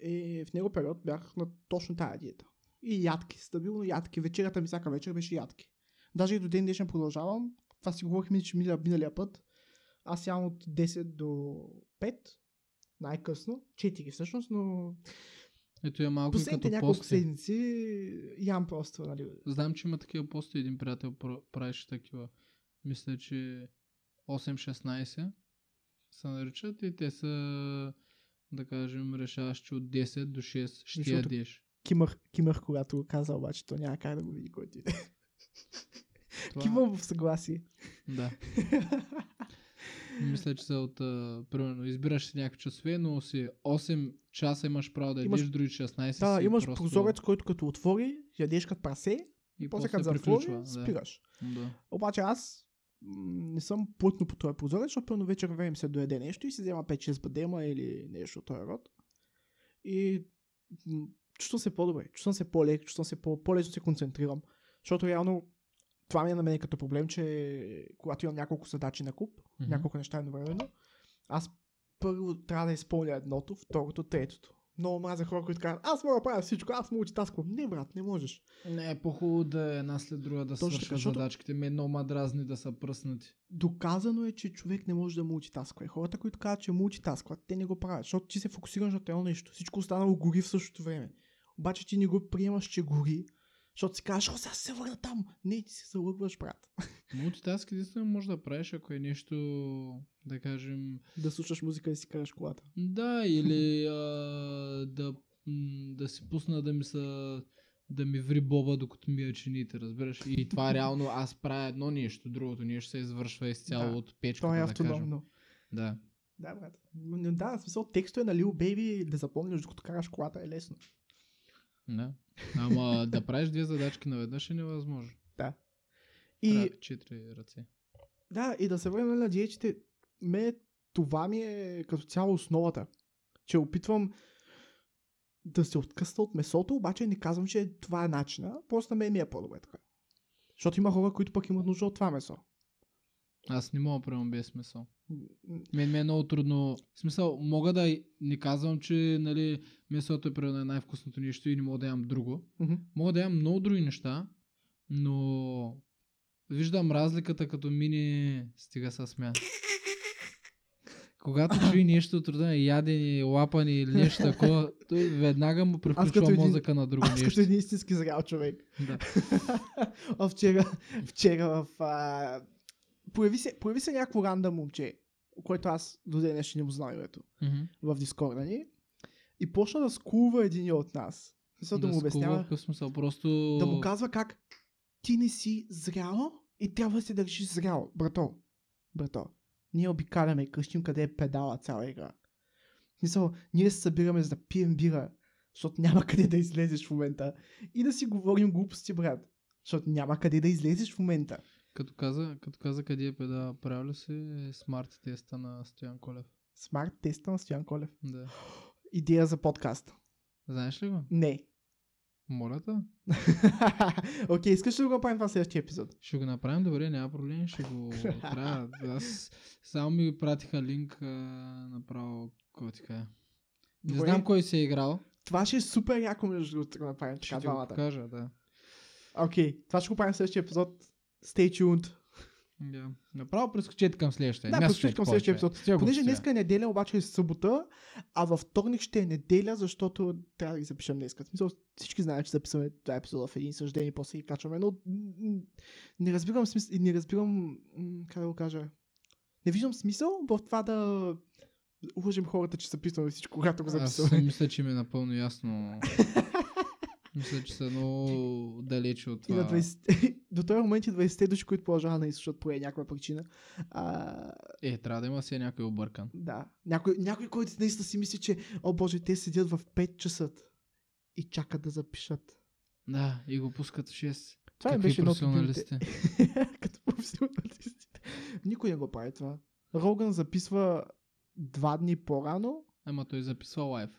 И в него период бях на точно тая диета. И ядки, стабилно ядки. Вечерята ми всяка вечер беше ядки. Даже и до ден днешен продължавам. Това си говорихме, че миналия, миналия път. Аз ям от 10 до 5. Най-късно. 4 всъщност, но Ето е малко последните като няколко пости. седмици ям просто, нали. Знам, че има такива пости. Един приятел пр- правеше такива. Мисля, че 8-16 се наричат и те са, да кажем, решаваш, че от 10 до 6 ще Защото- ядеш. Кимах, кимах, когато каза, обаче то няма как да го види който и да е. Това... Кимам в съгласие. Да. Мисля, че са от, а, примерно, избираш си някакви часове, но си 8 часа имаш право да Имаш- ядеш, други 16 Да, си имаш просто... прозорец, който като отвори, ядеш като прасе, и после после като затвори. Да. спираш. Да. Обаче аз не съм плътно по този прозорец, защото пълно вечер време се доеде нещо и си взема 5-6 бадема или нещо от този род. И чувствам се по-добре, чувствам се по-лек, чувствам се по- по-лесно се концентрирам. Защото реално това ми е на мен като проблем, че когато имам няколко задачи на куп, Мгм. няколко неща едновременно, аз първо трябва да изпълня едното, второто, третото. Много мразя хора, които казват, аз мога да правя всичко, аз мултитасквам. Не, брат, не можеш. Не е по-хубаво да е една след друга да така, защото- задачките. Ме много ма дразни да са пръснати. Доказано е, че човек не може да мултитасква. И хората, които казват, че мултитаскват, те не го правят, защото ти се фокусираш на едно нещо. Всичко останало гори в същото време. Обаче ти не го приемаш, че гори, защото си казваш, о, сега се върна там. Не, ти се залъгваш, брат. Мултитаск единствено може да правиш, ако е нещо, да кажем, да слушаш музика и си караш колата. да, или а, да, да си пусна да ми са да ми ври боба, докато ми я чините, разбираш? И това реално аз правя едно нещо, другото нещо се извършва изцяло Да. от печката, Това е да автономно. Да. Да, брат. Но Да, в смисъл текстове на Lil Baby да запомниш докато караш колата е лесно. Да. Ама да правиш две задачки наведнъж е невъзможно. И Трябва четири ръце. да, и да се върнем на диетите, ме това ми е като цяло основата. Че опитвам да се откъсна от месото, обаче не казвам, че това е начина. Просто на мен ми е по-добре така. Защото има хора, които пък имат нужда от това месо. Аз не мога приемам без смисъл. Мен ми е много трудно. В смисъл, мога да не казвам, че нали, месото е примерно най-вкусното нещо и не мога да ям друго. мгм. Мога да ям много други неща, но виждам разликата като мини стига са смя. Когато чуи нещо на ядене, лапани или нещо такова, той веднага му като превключва един- мозъка на друго Аз като нещо. един истински зрял човек. Да. вчера, вчера в... А... Появи, се, появи се някакво рандъм момче, което аз до ден днешен не му знам името, Мгм. в Дискорда ни. И почна да скулва един от нас. За да, му скува обяснява, какъв смисъл, просто... да му казва как ти не си зрял и трябва да се държиш зрял. Брато, брато, ние обикаляме и кръщим къде е педала цяла игра. В Смисъл, ние се събираме за да пием бира, защото няма къде да излезеш в момента. И да си говорим глупости, брат. Защото няма къде да излезеш в момента. Като каза, като каза къде е педа, правил ли си смарт теста на Стоян Колев? Смарт теста на Стоян Колев. Да. Идея за подкаст. Знаеш ли го? Не. Моля те. Окей, искаш ли да го направим това следващия епизод? Ще го направим, добре, няма проблем, ще го правя. Аз само ми пратиха линк а, направо, кой ти кажа. Не Добре. знам кой си е играл. Това ще е супер яко между другото да го направим Ще така ти го покажа, да. Окей, това ще го правим в следващия епизод. Stay tuned. да. Направо прескочете към следващия. Да, прескочете към следващия епизод. Го Понеже сега. днес е неделя, обаче е събота, а във вторник ще е неделя, защото трябва да ги запишем днес. Смисъл, всички знаят, че записваме този епизод в един същ ден и после ги качваме, но не разбирам смисъл, не разбирам, как да го кажа, не виждам смисъл в това да лъжим хората, че записваме всичко, когато го Аз записваме. мисля, че ми е напълно ясно. мисля, че са много далече от И на това. 20... до този момент и 20 души, които продължават да ни слушат по някаква причина. А, Е, трябва да има си някой объркан. Да. Някой, някой, който наистина си мисли, че, о боже, те седят в 5 часа и чакат да запишат. Да, и го пускат в 6. Това Какви беше професионалисти. Като професионалистите. Никой не го прави това. Роган записва два дни по-рано. Ама той записва лайв.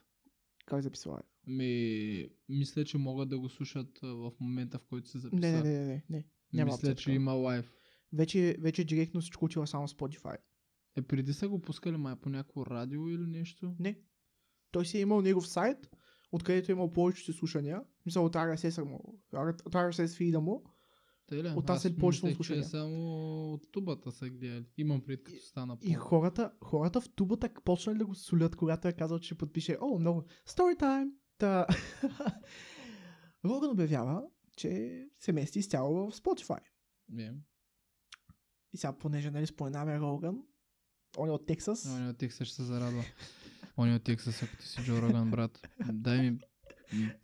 Как записва? лайв? Ми, мисля, че могат да го слушат в момента, в който се записва. Не, не, не, не, не. Няма мисля, че има лайв. Вече, вече директно всичко отива само Spotify. Е, преди са го пускали май по някакво радио или нещо. Не. Той си е имал негов сайт, откъдето е имал повечето слушания. Мисля, от RSS му. От RSS фида му. Ли? От Аз повечето мислех, че слушания. само от тубата са гледали. Имам пред като стана по... И хората, хората в тубата почнали да го солят, когато е казал, че подпише, о, много, story time. Та... Роган обявява, че се мести изцяло в Spotify. Не. И сега, понеже, нали, споменаваме Роган, он е от Тексас. Он от Тексас ще се зарадва. Он от Тексас, ако ти си Джо Роган, брат. Дай ми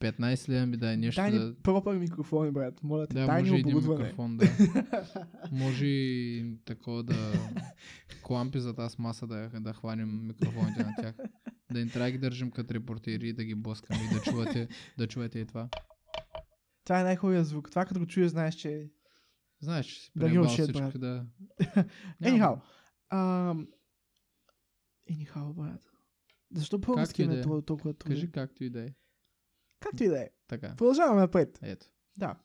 15 лева ми дай нещо Дай ни да... пропър микрофони, брат. Моля те, Да, дай може един микрофон, да. Може и такова да... Клампи за тази маса да, да хванем микрофоните на тях. Да им трябва да ги държим като репортери, да ги блъскаме и да чувате, да чувате и това. Това е най-хубавият звук. Това като го чуя, знаеш, че... Знаеш, че си Да ги всички брат. да... Anyhow. Um, anyhow, брат. Защо български е. толкова, толкова трудно? Кажи както и да е. Както и да е. Така, Продължаваме напред. ето. Да.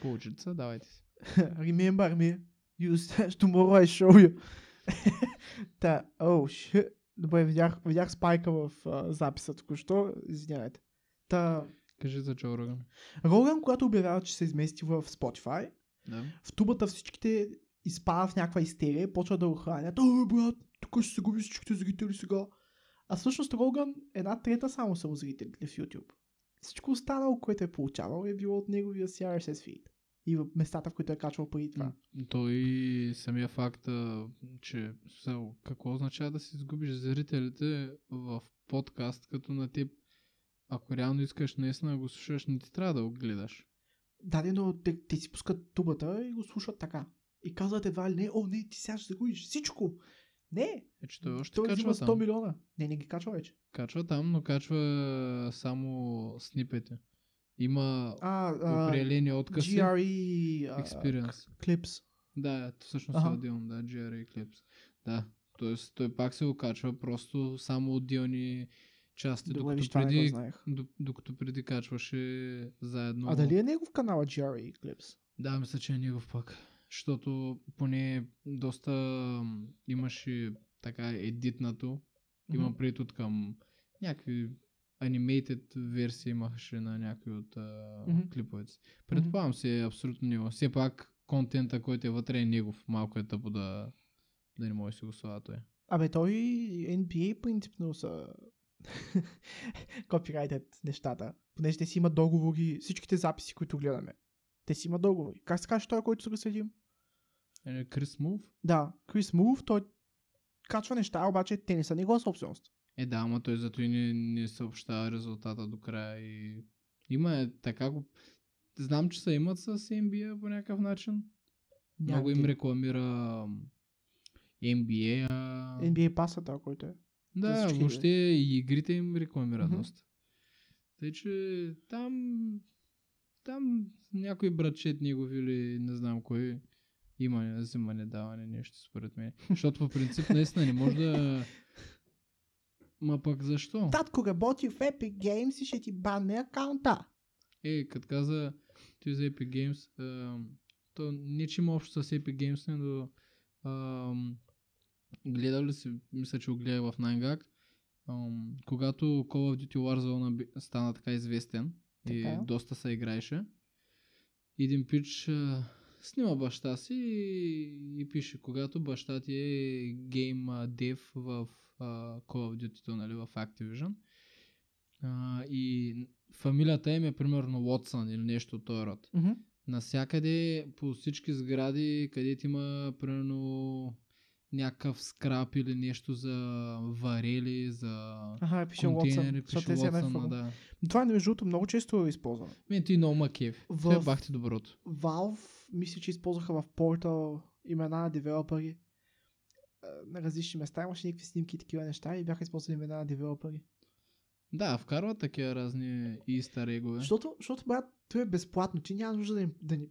Получица, давайте си. Remember me. You said tomorrow I show you. Та, oh shit. Добре, видях, видях спайка в а, записа току-що. Извинявайте. Та, Кажи за Джо Роган. Роган, когато обявява, че се измести в Spotify, Да. в тубата всичките изпадат в някаква истерия, почват да го хранят. Ой, брат, тук ще се губи всичките зрители сега. А всъщност Роган една трета само са му зрителите в YouTube. Всичко останало, което е получавал, е било от неговия си RSS feed. И в местата, в които е качвал преди това. Той самия факт, че какво означава да си изгубиш зрителите в подкаст, като на теб, ако реално искаш наистина да го слушаш, не ти трябва да го гледаш. Да, де, но те, те си пускат тубата и го слушат така. И казват едва ли не, о, не, ти сега ще загубиш всичко. Не, Е, че той още той качва взима 100 там. милиона. Не, не ги качва вече. Качва там, но качва само снипети. Има А, а определени откъси. GRE а, Experience. Clips. Да, всъщност Аха. е отделно, да, GRA Clips. Да, т.е. той пак се окачва просто само отделни части, Добре, докато преди, докато преди качваше заедно. А дали е негов канал GRE Clips? Да, мисля, че е негов пак. Защото поне доста имаше така едитнато. Имам Мгм. предвид от към някакви animated версии имаше на някои от а, Мгм. клиповете си. Предполагам се е абсолютно него. Все пак контента, който е вътре е негов. Малко е тъпо да, да не може да си го слава той. Абе, той NBA принципно са копирайтед нещата. Понеже те си имат договори, всичките записи, които гледаме. Те си имат договори. Как се каже той, който го следим? Е, Крис Мув? Да, Крис Мув, той качва неща, обаче те не са негова собственост. Е, да, ама той зато и не, не съобщава резултата до края и има е, така го... Знам, че са имат с NBA по някакъв начин. Много им рекламира NBA. А... NBA пасата, който е. Да, въобще и игрите им рекламира Мгм. доста. Тъй, че там, там някой братчет негови или не знам кой има взимане, даване, нещо според мен. Защото по принцип наистина не може да... Ма пък защо? Татко работи в Epic Games и ще ти банне акаунта. Е, като каза той за Epic Games, а, то не че има общо с Epic Games, но а, гледал ли си, мисля, че го гледа в 9gag, а, когато Call of Duty Warzone стана така известен и Така. доста се играеше, един пич а, снима баща си и, и пише, когато баща ти е гейм дев в а, Call of Duty, нали, в Activision, а, и фамилията им е примерно Уотсън или нещо от този род. Мгм. Навсякъде по всички сгради, където има примерно някакъв скрап или нещо за варели, за Аха, пише контейнери, Watson. Пише една да. Това между другото много често е използвано. Мен ти много ма кеф. В- Това е бахти доброто. Valve, мисля, че използваха в Portal имена на девелопери. На различни места имаше някакви снимки и такива неща и бяха използвали имена на девелопери. Да, вкарват такива разни истар егове. Защото, защото, брат, това е безплатно. Ти няма нужда да, им- да, ни-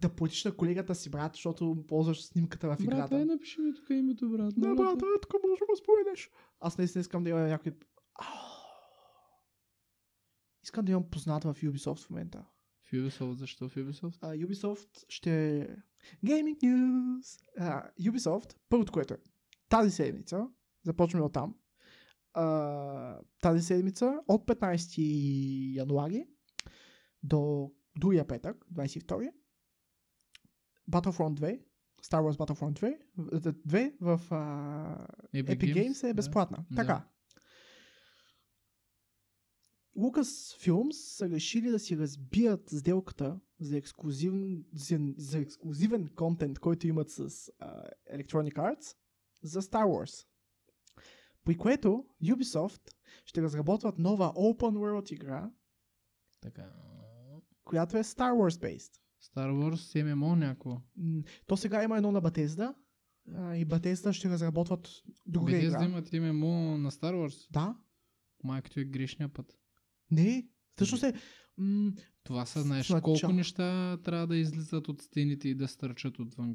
да платиш на колегата си, брат, защото ползваш снимката в играта. Брат, е, напиши ми тук името, брат. Да, брат, е, тук може да го споменеш. Аз наистина искам да имам някой... Искам да имам познат в Ubisoft в момента. В Ubisoft, защо в Ubisoft? А, Ubisoft ще... Gaming News! А, Ubisoft, първото което е, тази седмица, започваме от там, а, тази седмица от 15 януари до другия петък, 22 Battlefront 2, Star Wars Battlefront 2, в- 2 в а, Epic, Epic Games е безплатна. Да. Така. Lucas Films са решили да си разбият сделката за, ексклюзивен, за, за ексклюзивен контент, който имат с uh, Electronic Arts за Star Wars. При което Ubisoft ще разработват нова Open World игра, Така. която е Star Wars based. Star Wars MMO някакво. То сега има едно на Bethesda а, и Bethesda ще разработват друга Bethesda игра. имат MMO на Star Wars. Да? Майкото е грешния път. Не. Всъщност е... М- Това са, знаеш, начало. колко неща трябва да излизат от стените и да стърчат отвън.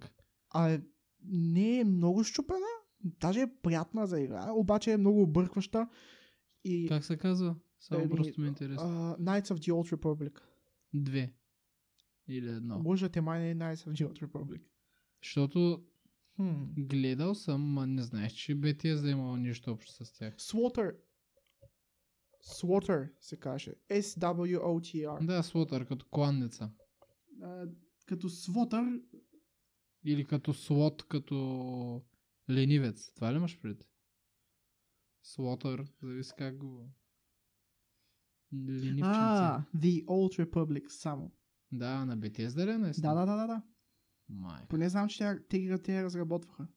а, е- не е много щупена. Даже е приятна за игра, обаче е много объркваща. И Как се казва? Само Еми, просто ми е интересно. а, Knights of the Old Republic. Две. Или едно. Лъжате май не е Knights of the Old Republic. Защото Хм. гледал съм, а не знаеш, че Bethesda имало нищо общо с тях. Slaughter. Slaughter се каже. S-W-O-T-R. Да, Слотър, като кланница. А, като Slaughter Или като слот, като ленивец. Това ли имаш пред? Слотър, зависи как го... Ленивченце. А, The Old Republic само. Да, на Bethesda ли е наистина? Да, да, да, да, да. Май. Поне знам, че те я разработваха.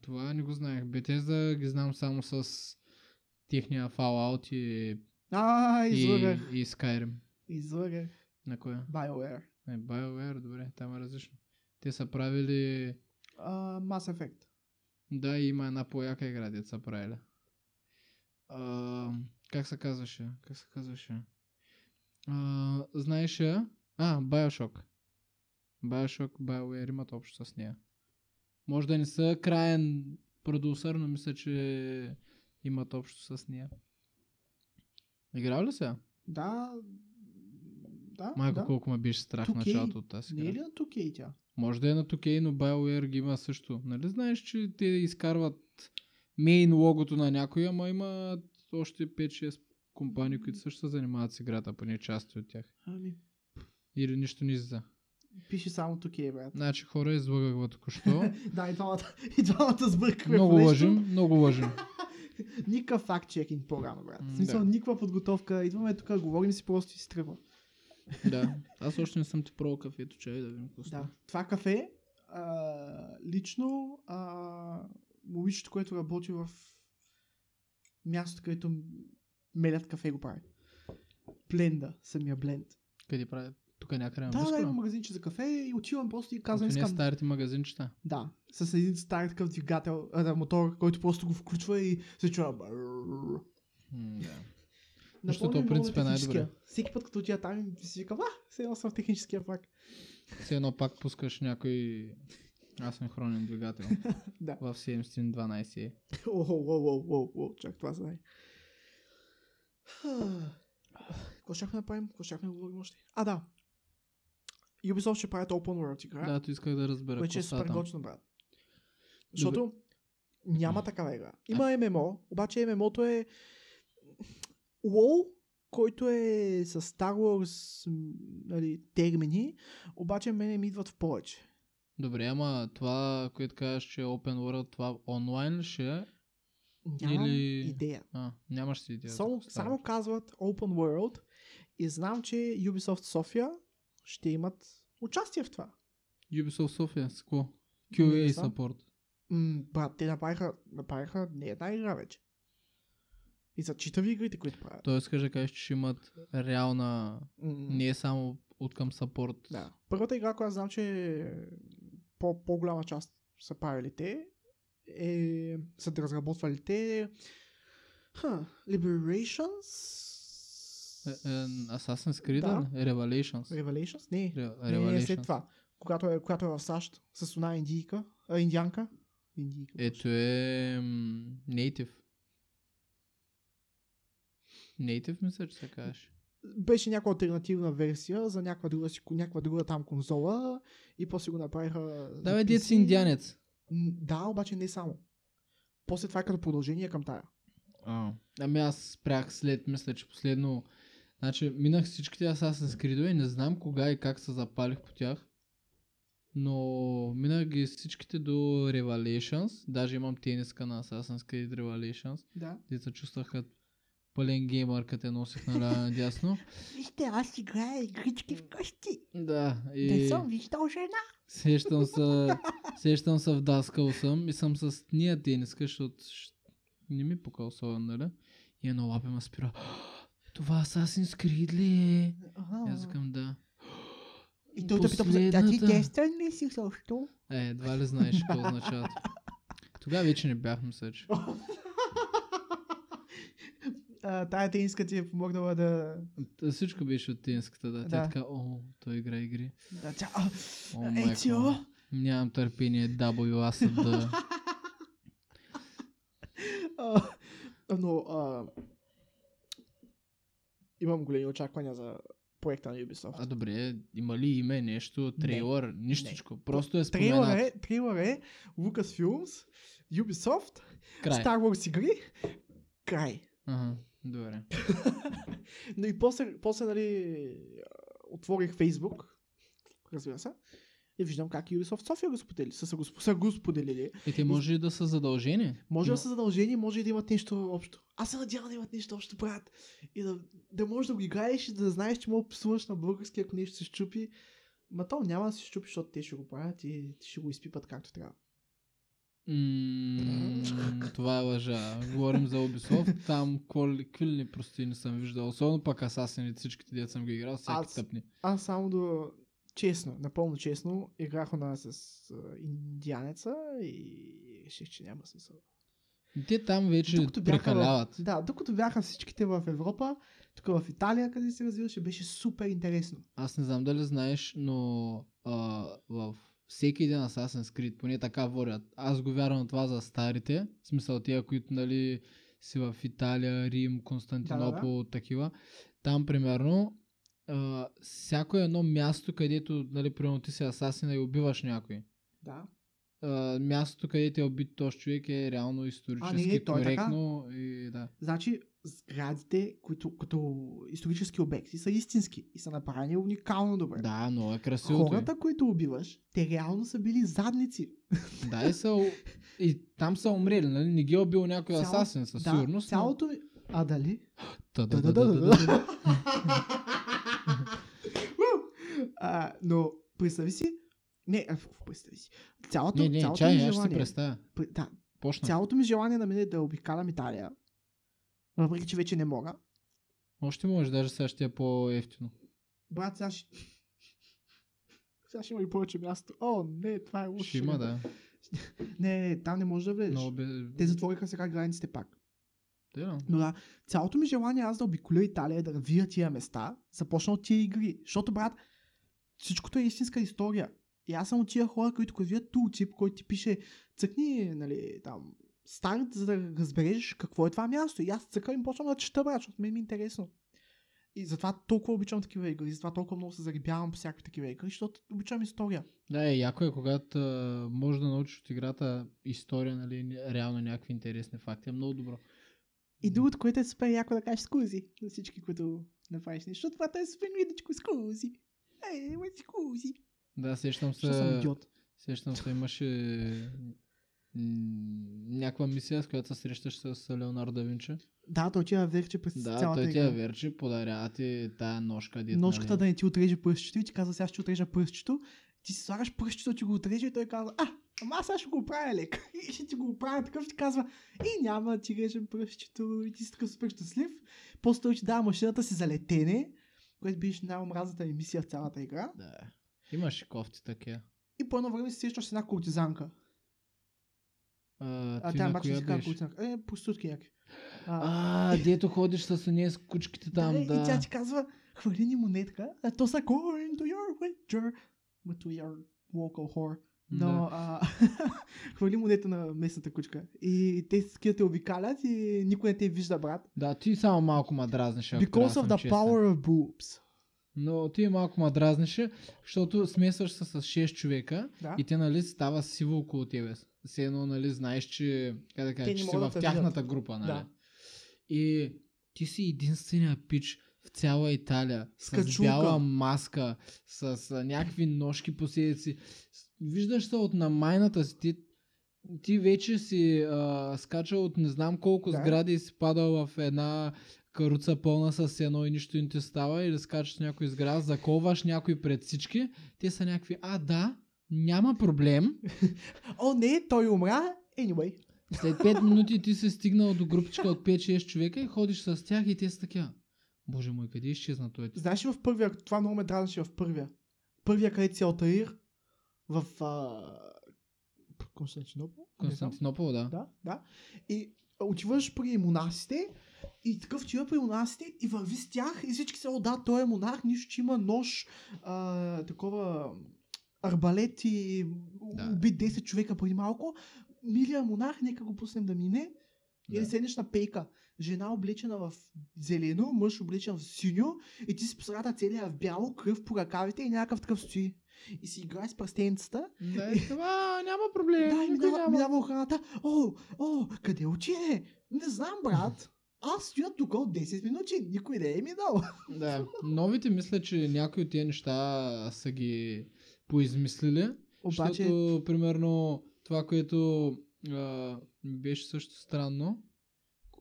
Това не го знаех. Bethesda ги знам само с техния Fallout и, А, и, излъгах. и Skyrim. Излъгах. На коя? BioWare. Не, BioWare, добре, там е различно. Те са правили... А, Mass Effect. Да, има една по-яка игра, дет са правили. А, как се казваше? Как се казваше? А, знаеш я? А, Bioshock. Bioshock, BioWare имат общо с нея. Може да не са краен продусър, но мисля, че имат общо с нея. Играл ли сега? Да. Да, Майко, да. колко ме беше страх в 2K. началото от тази Не е игра. ли на 2K тя? Може да е на 2K, но BioWare ги има също. Нали знаеш, че те изкарват мейн логото на някой, ама има още 5-6 компании, които също се занимават с играта, поне части от тях. Ами, Или нищо не излиза. пише само 2K, брат. Значи хора, излагах го току-що. да, и двамата, и двамата сбъркахме много лъжим, много лъжим. Никакъв факт чекинг по-рано, брат. В смисъл, да. никаква подготовка. Идваме тук, говорим си просто и си тръгва. да. Аз още не съм ти пробвал кафето, чай да видим какво Да. Това кафе, а, лично, а, момичето, което работи в мястото, където мелят кафе го прави. Бленда, самия бленд. Къде правят? Тук някъде на Да, да, има магазинче за кафе и отивам просто и казвам, е искам. старите магазинчета. Да, с един стар такъв двигател, а, мотор, който просто го включва и се чува. Да. Защото ми много принцип е на най-добре. Всеки път, като отида там, си викам, а, все едно съм в техническия влак. Все едно пак пускаш някой асинхронен двигател Да. в 712. О, о, о, о, о, о, чак това знае. Какво щяхме да правим? Какво щяхме да говорим още? А, да. Ubisoft ще правят Open World игра, Да, то исках да разбера. което е супер готино, брат. Защото няма такава игра. Има ММО, обаче ММО-то е WoW, който е с Star Wars нали, термини, обаче мене ми идват в повече. Добре, ама това, което казваш, че е Open World, това онлайн ли ще е? Нямам Или- идея. А, нямаш си идея. Само, само казват Open World и знам, че Ubisoft София ще имат участие в това. Ubisoft София, с какво? QA support. М, брат, те направиха, направиха не една игра вече. И са читави игрите, които правят. Тоест, искаш да кажеш, че ще имат реална, М, не е само от към support. Да. Първата игра, която знам, че по, по-голяма част са правили те, е, са разработвали те Ха, Liberations Assassin's Creed, Да. Revelations. Revelations? Не, Re- не, не, след Revelations. това. Когато е, когато е в САЩ с една индийка, а, индианка. Индийка. Ето е м, Native. Native мисля, че се казваш. Беше някаква альтернативна версия за някаква друга, някаква друга там конзола и после го направиха Да, бе, PC. индианец. Да, обаче не само. После това е като продължение към тая. А, ами аз спрях след, мисля, че последно... Значи, минах всичките Assassin's Creed и не знам кога и как се запалих по тях. Но минах ги всичките до Revelations. Даже имам тениска на Assassin's Creed Revelations. Да. Те се чувствах като пълен геймър, като я носих наляво надясно. Вижте, аз играя игрички вкъщи. Да, и... Не съм виждал жена. Сещам се, сещам се вдаскал съм и съм с ния тениска, защото не ми пука особено, нали? И едно лапе ме спира. Това Assassin's Creed ли е? Ага. Аз викам да. И той те пита, а ти Последната. тестен ли си също? Е, едва ли знаеш какво означава. Тогава вече не бях, мисля, че. А, Тая тениска ти е помогнала да... Та Всичко беше от тенската, да. Тя Да. така, о, той игра игри. да тя... О, майко. тио! Нямам търпение, WA са да... Но... а, Имам големи очаквания за проекта на Ubisoft. А добре, има ли име, нещо, трейлър, нищичко. Просто е Трейлър споменат. е, трейлър е Lucasfilms, Ubisoft, Край. Star Wars игри, край. Ага, добре. Но и после, после нали, отворих Facebook, разбира се, и виждам как Ubisoft София го сподели, са, го, са го споделили. И те може ли да са задължени? Може Но- да са задължени, може и да имат нещо общо. Аз се надявам да имат нещо общо, брат. И да, да можеш да го играеш и да знаеш, че мога псуваш на български, ако нещо се щупи. Ма то няма да се щупи, защото те ще го правят и ще го изпипат както трябва. М, Това е лъжа. Говорим за Ubisoft, там какви ли прости не съм виждал. Особено пак Асасините, всичките деца съм ги играл, всеки Аз- тъпни. Аз само до... Честно, напълно честно, играх на с а, индианеца и реших, че няма смисъл. Те там вече Докато бяха, прекаляват. в, да, докато бяха всичките в Европа, тук в Италия, къде се развиваше, беше супер интересно. Аз не знам дали знаеш, но а, в всеки един Assassin's Creed, поне така водят. Аз го вярвам това за старите, в смисъл тия, които нали си в Италия, Рим, Константинопол, такива. Там примерно а, всяко едно място, където нали, примерно ти си асасина и убиваш някой. Да. А, мястото, където е убит този човек е реално исторически не, то е така. коректно и да. Значи, сградите, които като исторически обекти, са истински и са направени уникално добре. Да, много е красиво. Хората, които убиваш, те реално са били задници. Да, и, са, и там са умрели, нали? Не ги е убил някой Цяло- асасин със да, сигурност. но- Цялото ми... А дали? Та-да-да-да-да-да. а, но представи си... Не, а, представи си. Цялото, Не, не, цялото чай, ми ще желание... представя. Пр- Да, Почна. цялото ми желание на мен е да обикалям Италия. Въпреки, че вече не мога. Още може, даже сега ще е по-ефтино. Брат, сега ще... Сега ще има и повече място. О, не, това е лошо. Ще има, да. Не, не, там не можеш да влезеш. Много бе... Те затвориха сега границите пак. Но да, цялото ми желание аз да обиколя Италия, да вия тия места, започна от тия игри. Защото, брат, всичкото е истинска история. И аз съм от тия хора, които като видят тултип, който ти пише, цъкни, нали, там, старт, за да разбереш какво е това място. И аз цъкам и почвам да чета, брат, защото мен ми е интересно. И затова толкова обичам такива игри, затова толкова много се зарибявам по всякакви такива игри, защото обичам история. да е, яко е, когато може да научиш от играта история, нали, реално някакви интересни факти. Е много добро. И другото, което е супер яко да кажеш скузи на всички, които направиш нещо, защото това е супер миличко скузи. Ей, скузи. Да, сещам се... Съм идиот? Сещам се, имаше някаква мисия, с която се срещаш с Леонардо да Винчи. Да, той ти я верче през Да, цялата той ти я верчи, подарява ти тая ножка. Дет, Ножката да нали. не ти отреже пръстчето и ти казва, сега ще отрежа пръстчето. Ти си слагаш пръстчето, ти го отреже и той казва, а, ама аз ще го оправя лек. И ще ти го оправя такъв, ти казва, и няма ти режем пръстчето и ти си такъв супер щастлив. После той ти дава машината си за летене, което беше най-омразната ми мисия в цялата игра. Да. Имаше кофти такива. И по едно време се сещаш с една куртизанка. А, А тя обаче се казва куртизанка. Е, проститутки някакви. А, А, дето ходиш с нея с кучките там, да, да. И тя ти казва, хвърли ни монетка, а то са going to your wager, but to your local whore. Но, Да. а, хвърли монета на местната кучка. И те с те обикалят и никой не те вижда, брат. Да, ти само малко ма дразнеше. Because of the честен. power of boobs. Но ти малко ма дразнеше, защото смесваш се с 6 човека Да? и те нали става сиво около тебе. Все едно нали знаеш, че, как да кажа, че си в да тяхната видят. група, нали? Да. И ти си единствения пич цяла Италия с, С бяла маска, с а, някакви ножки по седици. С- Виждаш се от намайната си. Ти, ти вече си а, скачал от не знам колко Да. сгради и си падал в една каруца пълна с едно и нищо не ти става или скачаш с някой сграда, заколваш някой пред всички. Те са някакви, а да, няма проблем. О, не, той умря. Anyway. След 5 минути ти си стигнал до групичка от 5-6 човека и ходиш с тях и те са такива. Боже мой, къде изчезна той? Знаеш ли в първия, това много ме дразнеше в първия. Първия, където си Алтаир, в а... Константинопол? Константинопол, да. Да, да. И отиваш при монасите и такъв отива при монасите и върви с тях и всички се, о да, той е монах, нищо, че има нож, а, такова арбалет и Да. да. уби 10 човека преди малко. Милия монах, нека го пуснем да мине. Да. Или Да. седнеш на пейка. Жена облечена в зелено, мъж облечен в синьо и ти си посредата целия в бяло, кръв по ръкавите и някакъв такъв стои. И си играе с пръстенцата Да, и това няма проблем. да, и минава, няма. минава охраната. О, о, къде отиде? Не знам, брат. Аз стоя тук от 10 минути. Никой не е минал. Да, новите мисля, че някои от тези неща са ги поизмислили. Обаче, Защото, примерно, това, което а, беше също странно,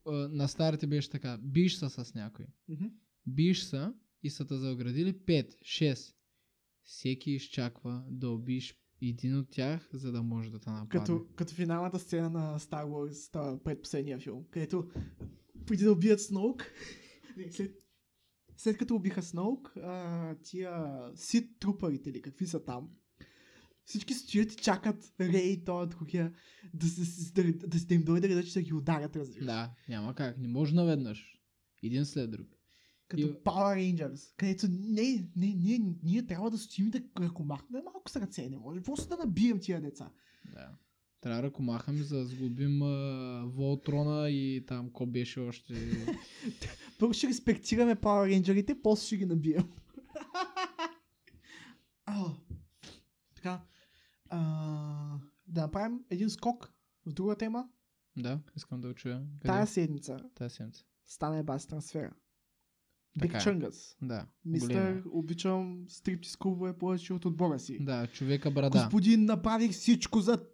на старите беше така, биш са с някой. Мгм. Биш са и са те заградили 5, 6. Всеки изчаква да убиш един от тях, за да може да те нападне. като, като финалната сцена на Star Wars, това предпоследния филм, където преди да убият Сноук, след, след като убиха Сноук, а, тия сит трупарите или какви са там, всички стоят и чакат Рей, той другия, да, се- да, да, да, им дойде реда, че да ги ударят, разбираш. Да, няма как. Не може наведнъж. Един след друг. Като И- Power Rangers, където не, не, ние, ние трябва да стоим и да ръкомахнем малко с ръце, не може просто да набием тия деца. Да. Трябва да ръкомахаме, за да сглобим а, Волтрона и там ко беше още. Първо ще респектираме Power Rangerите, после ще ги набием. А, така, а, да направим един скок в друга тема. да, искам да чуя. Къде? Тая седмица Тая седмица. стана бас трансфера. Биг е. Чънгъс. Да. Мистер, големия. обичам стриптиз клубове повече от отбора си. Да, човека брада. Господин, направих всичко за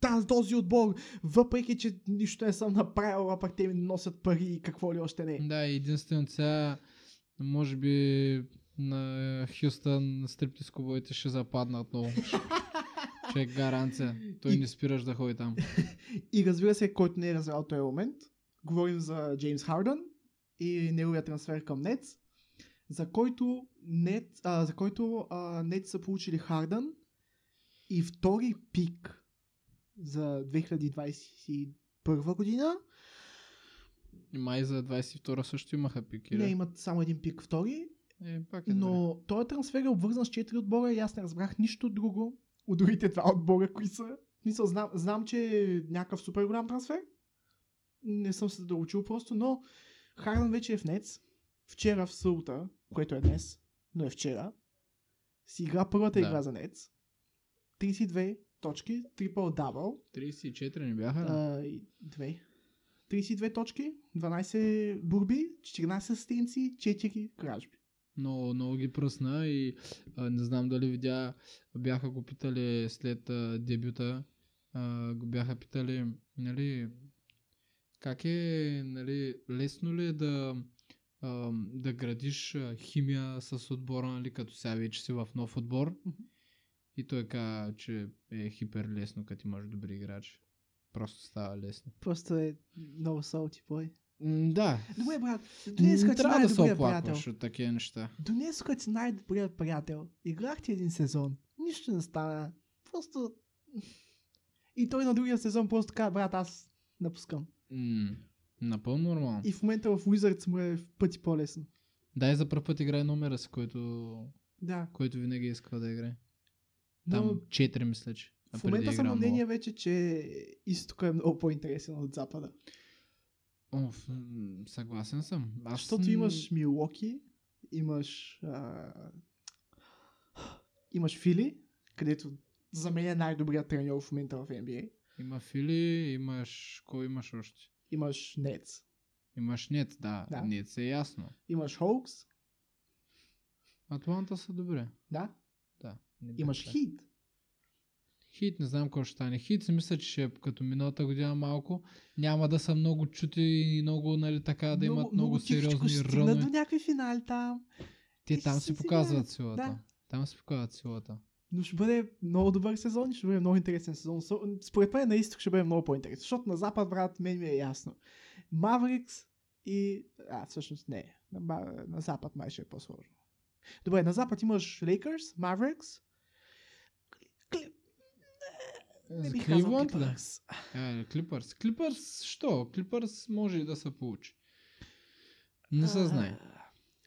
таз, този отбор, въпреки, че нищо не съм направил, а пък те ми носят пари и какво ли още не. Да, единствено сега, може би на Хюстън стриптиз клубовете ще западнат много. Ще е гаранция. Той И- не спираш да ходи там. И разбира се, който не е разбрал този момент, говорим за Джеймс Хардън и неговия трансфер към Нетс, за който Нет, а, за който а, Нетс са получили Хардън и втори пик за 2021 година. И май за 22 също имаха пики. Не имат само един пик втори, Е, пак е добре. но този трансфер е обвързан с 4 отбора и аз не разбрах нищо друго от другите два отбора, кои са. Мисъл, знам, знам, че е някакъв супер голям трансфер. Не съм се доучил просто, но Хардън вече е в Нец. Вчера в събота, което е днес, но е вчера, си игра първата Да. игра за Нец. 32 точки, трипл дабл, 34 не бяха а, и две. 32 точки, 12 бурби, 14 асистенции, 4 кражби. Много, много ги пръсна и а, не знам дали видя, бяха го питали след а, дебюта, а, го бяха питали, нали, как е, нали, лесно ли е да, а, да градиш химия с отбора, нали, като сега вече си в нов отбор. И той каза, че е хипер лесно, като имаш добри играчи. Просто става лесно. Просто е много салти, бой. Да, Добре, брат. си трябва да се оплакваш от такива неща. Днес като си най-добрият приятел. Играхте един сезон. Нищо не стана. Просто... И той на другия сезон просто каза, брат, аз напускам. М, напълно нормално. И в момента в Wizards му е в пъти по-лесно. Дай за първ път играе номера си, който, Да. който винаги е искал да играе. Там Но 4 мисля, че. В момента съм на мнение вече, че изтока е много по-интересен от запада. М, съгласен съм. Аз Защото м, имаш Милуоки, имаш... А... Имаш Фили, където за мен е най-добрият треньор в момента в NBA. Има Фили, имаш... Кой имаш още? Имаш Нетс. Имаш Нет, да. Да. Нет е ясно. Имаш Хоукс. Атланта са добре. Да. Да. Имаш. Хит. Хит, не знам какво ще стане. Хит си мисля, че ще е като миналата година малко. Няма да са много чути и много, нали така, да имат много, тихичко сериозни рънове. до някакви финали там. Те там си показват играят. силата. Да. Там си показват силата. Но ще бъде много добър сезон и ще бъде много интересен сезон. Според мен на изток ще бъде много по-интересен, защото на запад, брат, мен ми е ясно. Маврикс и... А, всъщност не. На, на запад май ще е по-сложно. Добре, на запад имаш Lakers, Mavericks. За Кливланд ли? Е, Клипърс. Клипърс, що? Клипърс може и да се получи. Не се знае.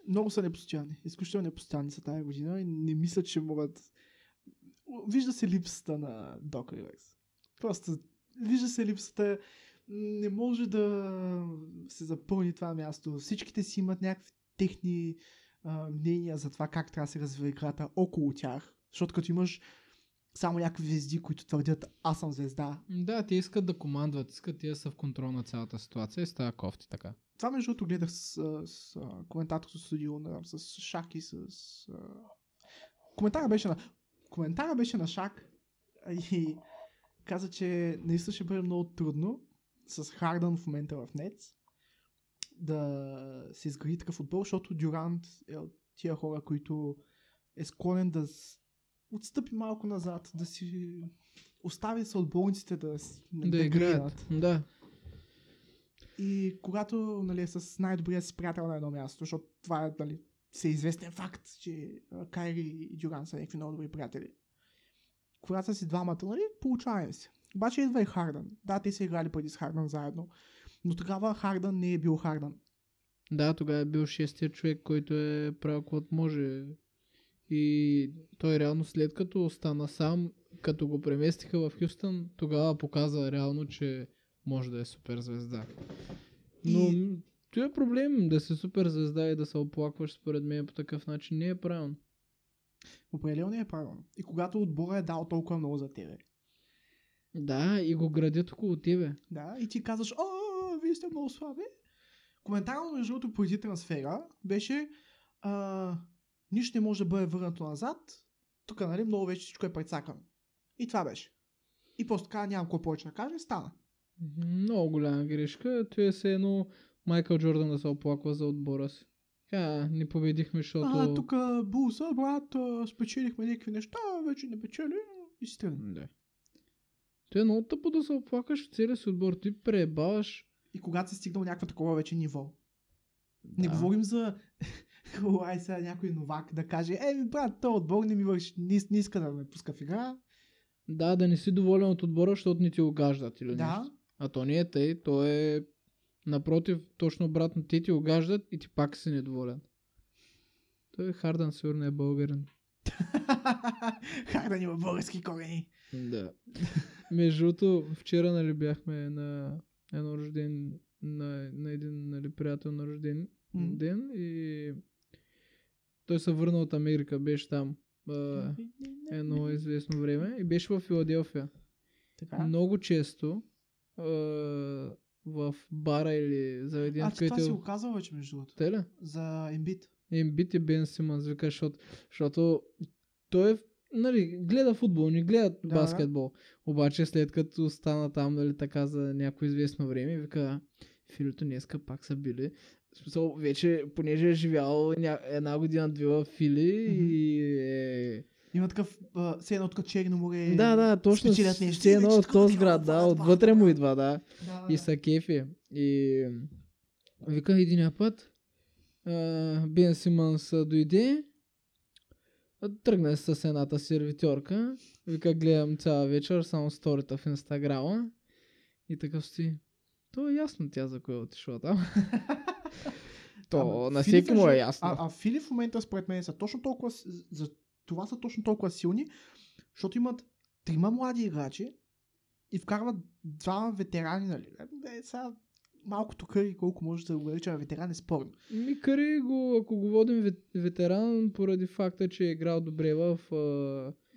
Много са непостоянни. Изключително непостоянни са тази година и не мисля, че могат... Вижда се липсата на Док Риверс. Просто вижда се липсата. Не може да се запълни това място. Всичките си имат някакви техни а, мнения за това как трябва да се развива играта около тях. Защото като имаш само някакви звезди, които твърдят аз съм звезда. Да, те искат да командват, искат те да са в контрол на цялата ситуация и става кофти така. Това между другото гледах с, с а, коментаторското студио с Шак и с... А... Коментара беше на... Коментара беше на Шак и каза, че наистина ще бъде много трудно с Хардън в момента в Нец да се изгради такъв футбол, защото Дюрант е от тия хора, които е склонен да с- отстъпи малко назад, да си остави се отборниците да, с- Да, играят. Да. И когато нали, е с най-добрия си приятел на едно място, защото това е нали, се известен факт, че Кайри и Дюран са някакви много добри приятели. Когато са си двамата, нали, получаваме се. Обаче идва и Хардън. Да, те са играли преди с Хардън заедно, но тогава Хардън не е бил Хардън. Да, тогава е бил шестия човек, който е правил каквото може. И той реално след като остана сам, като го преместиха в Хюстън, тогава показа реално, че може да е супер звезда. Но И- това е проблем да си супер звезда и да се оплакваш според мен по такъв начин не е правилно. Определено не е правилно. И когато отбора е дал толкова много за тебе, Да, и го градят около тебе. Да, и ти казваш, о, вие сте много слаби. Коментарът между другото преди трансфера беше а, нищо не може да бъде върнато назад. Тук, нали, много вече всичко е прецакано. И това беше. И просто така нямам какво повече да кажа, стана. Много голяма грешка. Това е все едно Майкъл Джордан да се оплаква за отбора си. А, не победихме, защото... А, тук Булса, брат, спечелихме някакви неща, вече не печели и си тръгна. Да. То е много тъпо да се оплакаш от целия си отбор. Ти пребаваш. И когато си стигнал някакво такова вече ниво. Не Да. говорим за ай сега някой новак да каже, е, брат, то отбор не ми върши, не, не иска да ме пуска в игра. Да, да не си доволен от отбора, защото не ти огаждат или Да, нещо. А то не е тъй, то е напротив, точно обратно. Те ти огаждат и ти пак си недоволен. Той Хардън сигурно е българин. Хардън има български корени. Да. Между другото, вчера нали бяхме на едно рожден, на, на един нали, приятел на рожден Мгм. ден и той се върна от Америка, беше там а, едно известно време и беше в Филаделфия. Така. Много често а, в бара или а, заведението, ти това където... си го казал вече, между другото. Те ли? За Ембит. Ембит и Бен Симънс, вика, защото, защото той е, нали, гледа футбол, не гледа Да, да, баскетбол. Обаче след като стана там, нали, така за някое известно време, вика, Филито днеска пак са били. Смисъл, вече, понеже е живял ня... една година, две в Фили Мгм. и е... Има такъв, все едно от Черно море. Да, да, точно. Все едно от този град, да, отвътре му идва, да. да, И са кефи. И вика един път, Бен Симънс дойде, тръгна с едната сервитьорка, вика гледам цяла вечер, само сторита в инстаграма и такъв си. То е ясно тя за кое е отишла там. То Ама на всеки му е въже- ясно. А, а Фили в момента според мен са точно толкова, за това са точно толкова силни, защото имат трима млади играчи и вкарват два ветерани, нали? Е, сега малкото къри, колко може да го наричаме ветеран, е спорно. Ми кари го, ако го водим вет- ветеран, поради факта, че е играл добре в... А...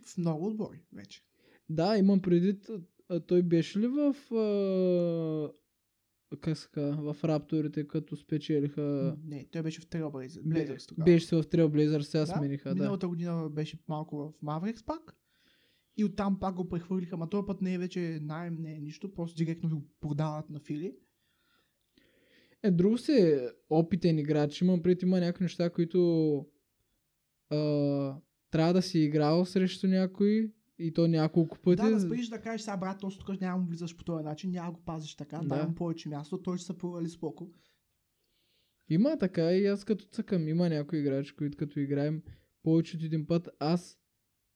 В много отбори вече. Да, имам предвид, а, той беше ли в... А... Как се? В Рапторите, като спечелиха... Не, той беше в Trailblazers. Blazers тогава. Беше се в Trailblazers, сега да, смениха, да. Миналата година беше малко в Mavericks пак. И оттам пак го прехвърлиха, ма този път не е вече найем, не е нищо, просто директно го продават на Фили. Е, друго си опитен играч. Имам пред има някакви неща, които а, трябва да си играл срещу някой и то няколко пъти. Да, да спреш да кажеш, сега брат, точно тук няма му влизаш по този начин, няма го пазиш така, Да. да. давам повече място, той ще се провали споко. Има така и аз като цъкам. Има някои играчи, които като играем повече от един път, аз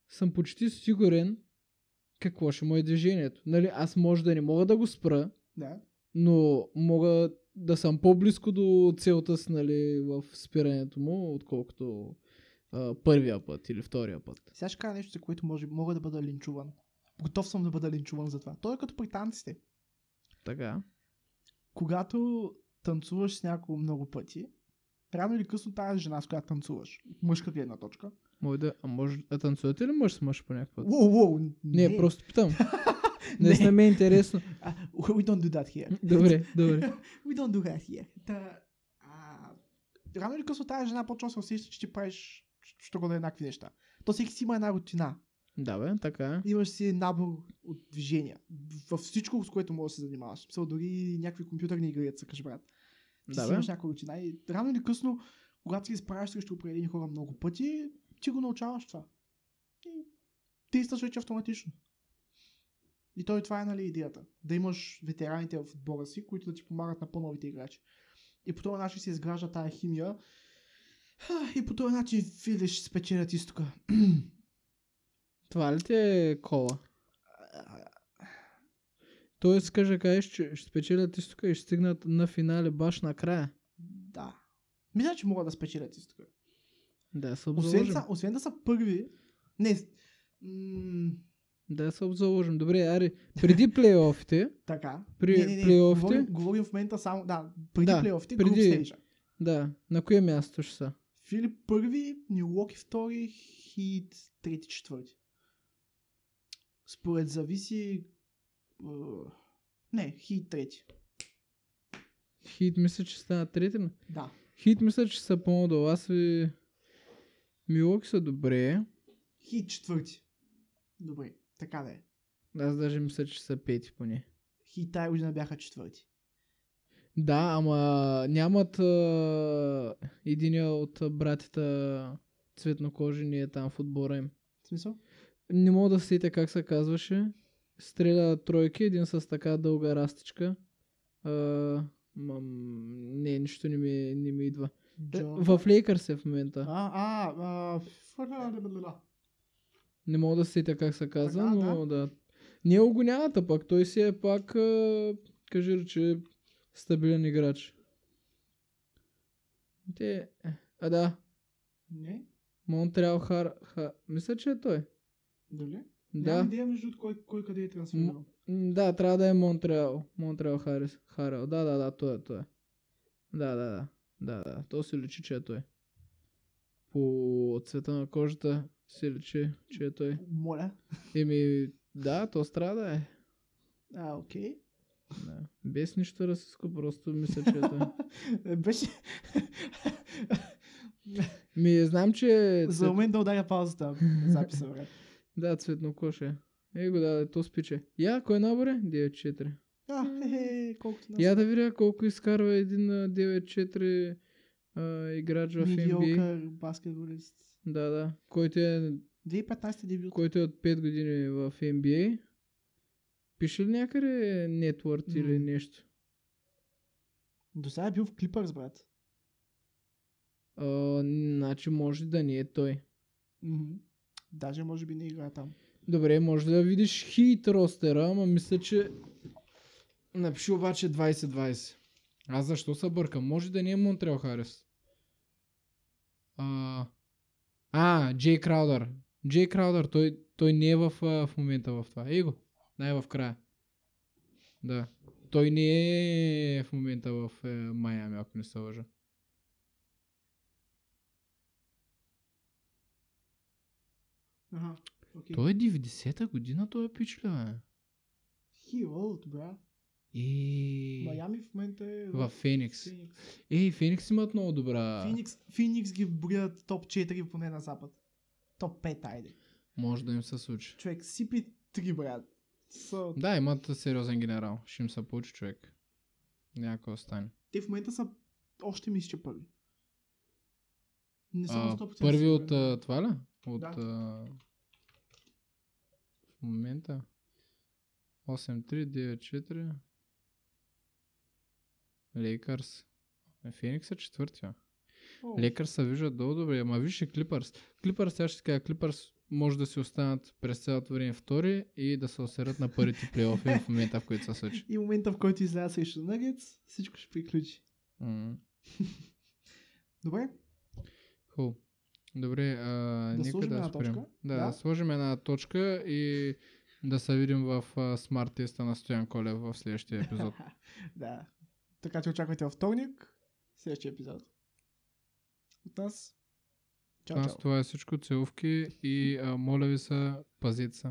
съм почти сигурен какво ще му е движението. Нали, аз може да не мога да го спра, Да. но мога да съм по-близко до целта си нали, в спирането му, отколкото а, първия път или втория път. Сега ще кажа нещо, за което може, мога да бъда линчуван. Готов съм да бъда линчуван за това. Той е като при танците. Така. Когато танцуваш с някого много пъти, рано или късно тази жена, с която танцуваш, мъжка гледна точка. Може да, а може да танцувате ли мъж с мъж по някакъв път? Уоу, уоу, Не, не. просто питам. Не. Не, ме е интересно. А, we don't do that here. Добре, добре. We don't do that here. Та, а, рано или късно тази жена почва да се усеща, че ти правиш що го да еднакви неща. То всеки си има една рутина. Да, бе, така е. Имаш си набор от движения. Във всичко, с което можеш да се занимаваш. Смисъл, дори някакви компютърни игри, цъкаш, брат. Ти Да, си бе. имаш някаква рутина и рано или късно, когато се изправяш срещу определени хора много пъти, ти го научаваш това. И действаш вече автоматично. И той това е нали идеята. Да имаш ветераните в отбора си, които да ти помагат на по-новите играчи. И по този начин се изгражда тая химия. И по този начин видиш спечелят изтока. Това ли ти е кола? Тоест, кажа, кажеш, че ще спечелят изтока и ще стигнат на финале баш накрая. Да. Мисля, че могат да спечелят изтока. Да се Освен, обзаложим. са, освен да са първи. Не. М- Да се обзаложим. Добре, аре, преди плейофите, така. При не, не, не, плейофите? Говорим, говорим в момента само. Да, преди Да, плейофите, преди- да, на кое място ще са? Филип първи, Милуоки втори, Хит трети, четвърти. Според зависи... Не, Хит трети. Хит мисля, че стана трети. но- Да. Хит мисля, че са по-надолу. Аз ви... Милоки са добре. Хит четвърти. Добре, така да е. Аз даже мисля, че са пети поне. Хит тая година бяха четвърти. Да, ама нямат а... единия от братята цветнокожи не е там в отбора им. В смисъл? Не мога да се сетя как се казваше. Стреля тройки, един с така дълга растичка. А, мам, не, нищо не ми, не ми идва. Джо... В Лейкърс е в момента. А, а, а... ф- Не мога да се сетя как се казва, но да. Не го нямат, а пак той си е пак, а, кажи рече, стабилен играч. Те, а да, Не? Монтреал Хар, Ха, мисля, че е той. Дали? Да, Нямам идея между кой, кой къде е трансферирал. М, да, трябва да е Монтреал. Монтреал Харис, Харел. Да, да, да, той е, той е. Да, да, да. Да, да, то се личи, че е той. По цвета на кожата се личи, че е той. Моля. Еми, да, то страда е. А, окей. Да. Без нищо расистско, просто мисля, че е. Беше... Ми, знам, че е За момент да ударя паузата записа, брат. Да, цветнокош е. Ей го да, то спиче. Я, кой набор е? 9-4. А, хе-хе, колкото нас. Я да видя колко изкарва един а, 9-4 а, играч в NBA. Медиокър баскетболист. Да, да. Който е, 2015 дебют. който е от 5 години в NBA. Пише ли някъде нетворд М. или нещо? До сега е бил в Клипърс, брат. А, значи може да не е той. Мгм. Даже може би не играе там. Добре, може да видиш хит ростера, ама мисля, че... Напиши обаче 20-20. Аз защо се бъркам? Може да не е Монтреал Харис. А, а Джей Краудър. Джей Краудър, той, той не е в, в момента в това. Ей го, най в края. Да. Той не е в момента в е, Майами, ако не се лъжа. Ага. Окей. Той е 90-та година, той е пич ли, бе? He old, бра. И... Майами в момента е В Феникс. Феникс. Ей, Феникс имат много добра... Феникс, Феникс ги броят топ 4 поне на запад. Топ 5, айде. Може да им се случи. Човек, CP3, брат. Са... Да, имат сериозен генерал. Ще им се получи човек. Някой остане. Те в момента са още мисля, че първи. Не съм А, на 100% първи от а, това ли? От Да. а, в момента 8-3, 9-4 Лейкърс Е, Феникс е четвъртия. Лекар се виждат много добре, ама виж и Клипърс. Клипърс, сега ще кажа, Клипърс може да си останат през цялото време втори и да се осерят на първите плейофи в момента, в който се случи. И момента, в който изляза срещу Нагетс, всичко ще приключи. М. Добре, Хубаво. Добре, а, Да нека да спрем. точка? Да, Да. да, сложим една точка и да се видим в а, смарт теста на Стоян Колев в следващия епизод. да. Така че очаквайте във вторник, следващия епизод. От нас. Чао, Аз чао. това е всичко. Целувки и а, моля ви се, пазите се.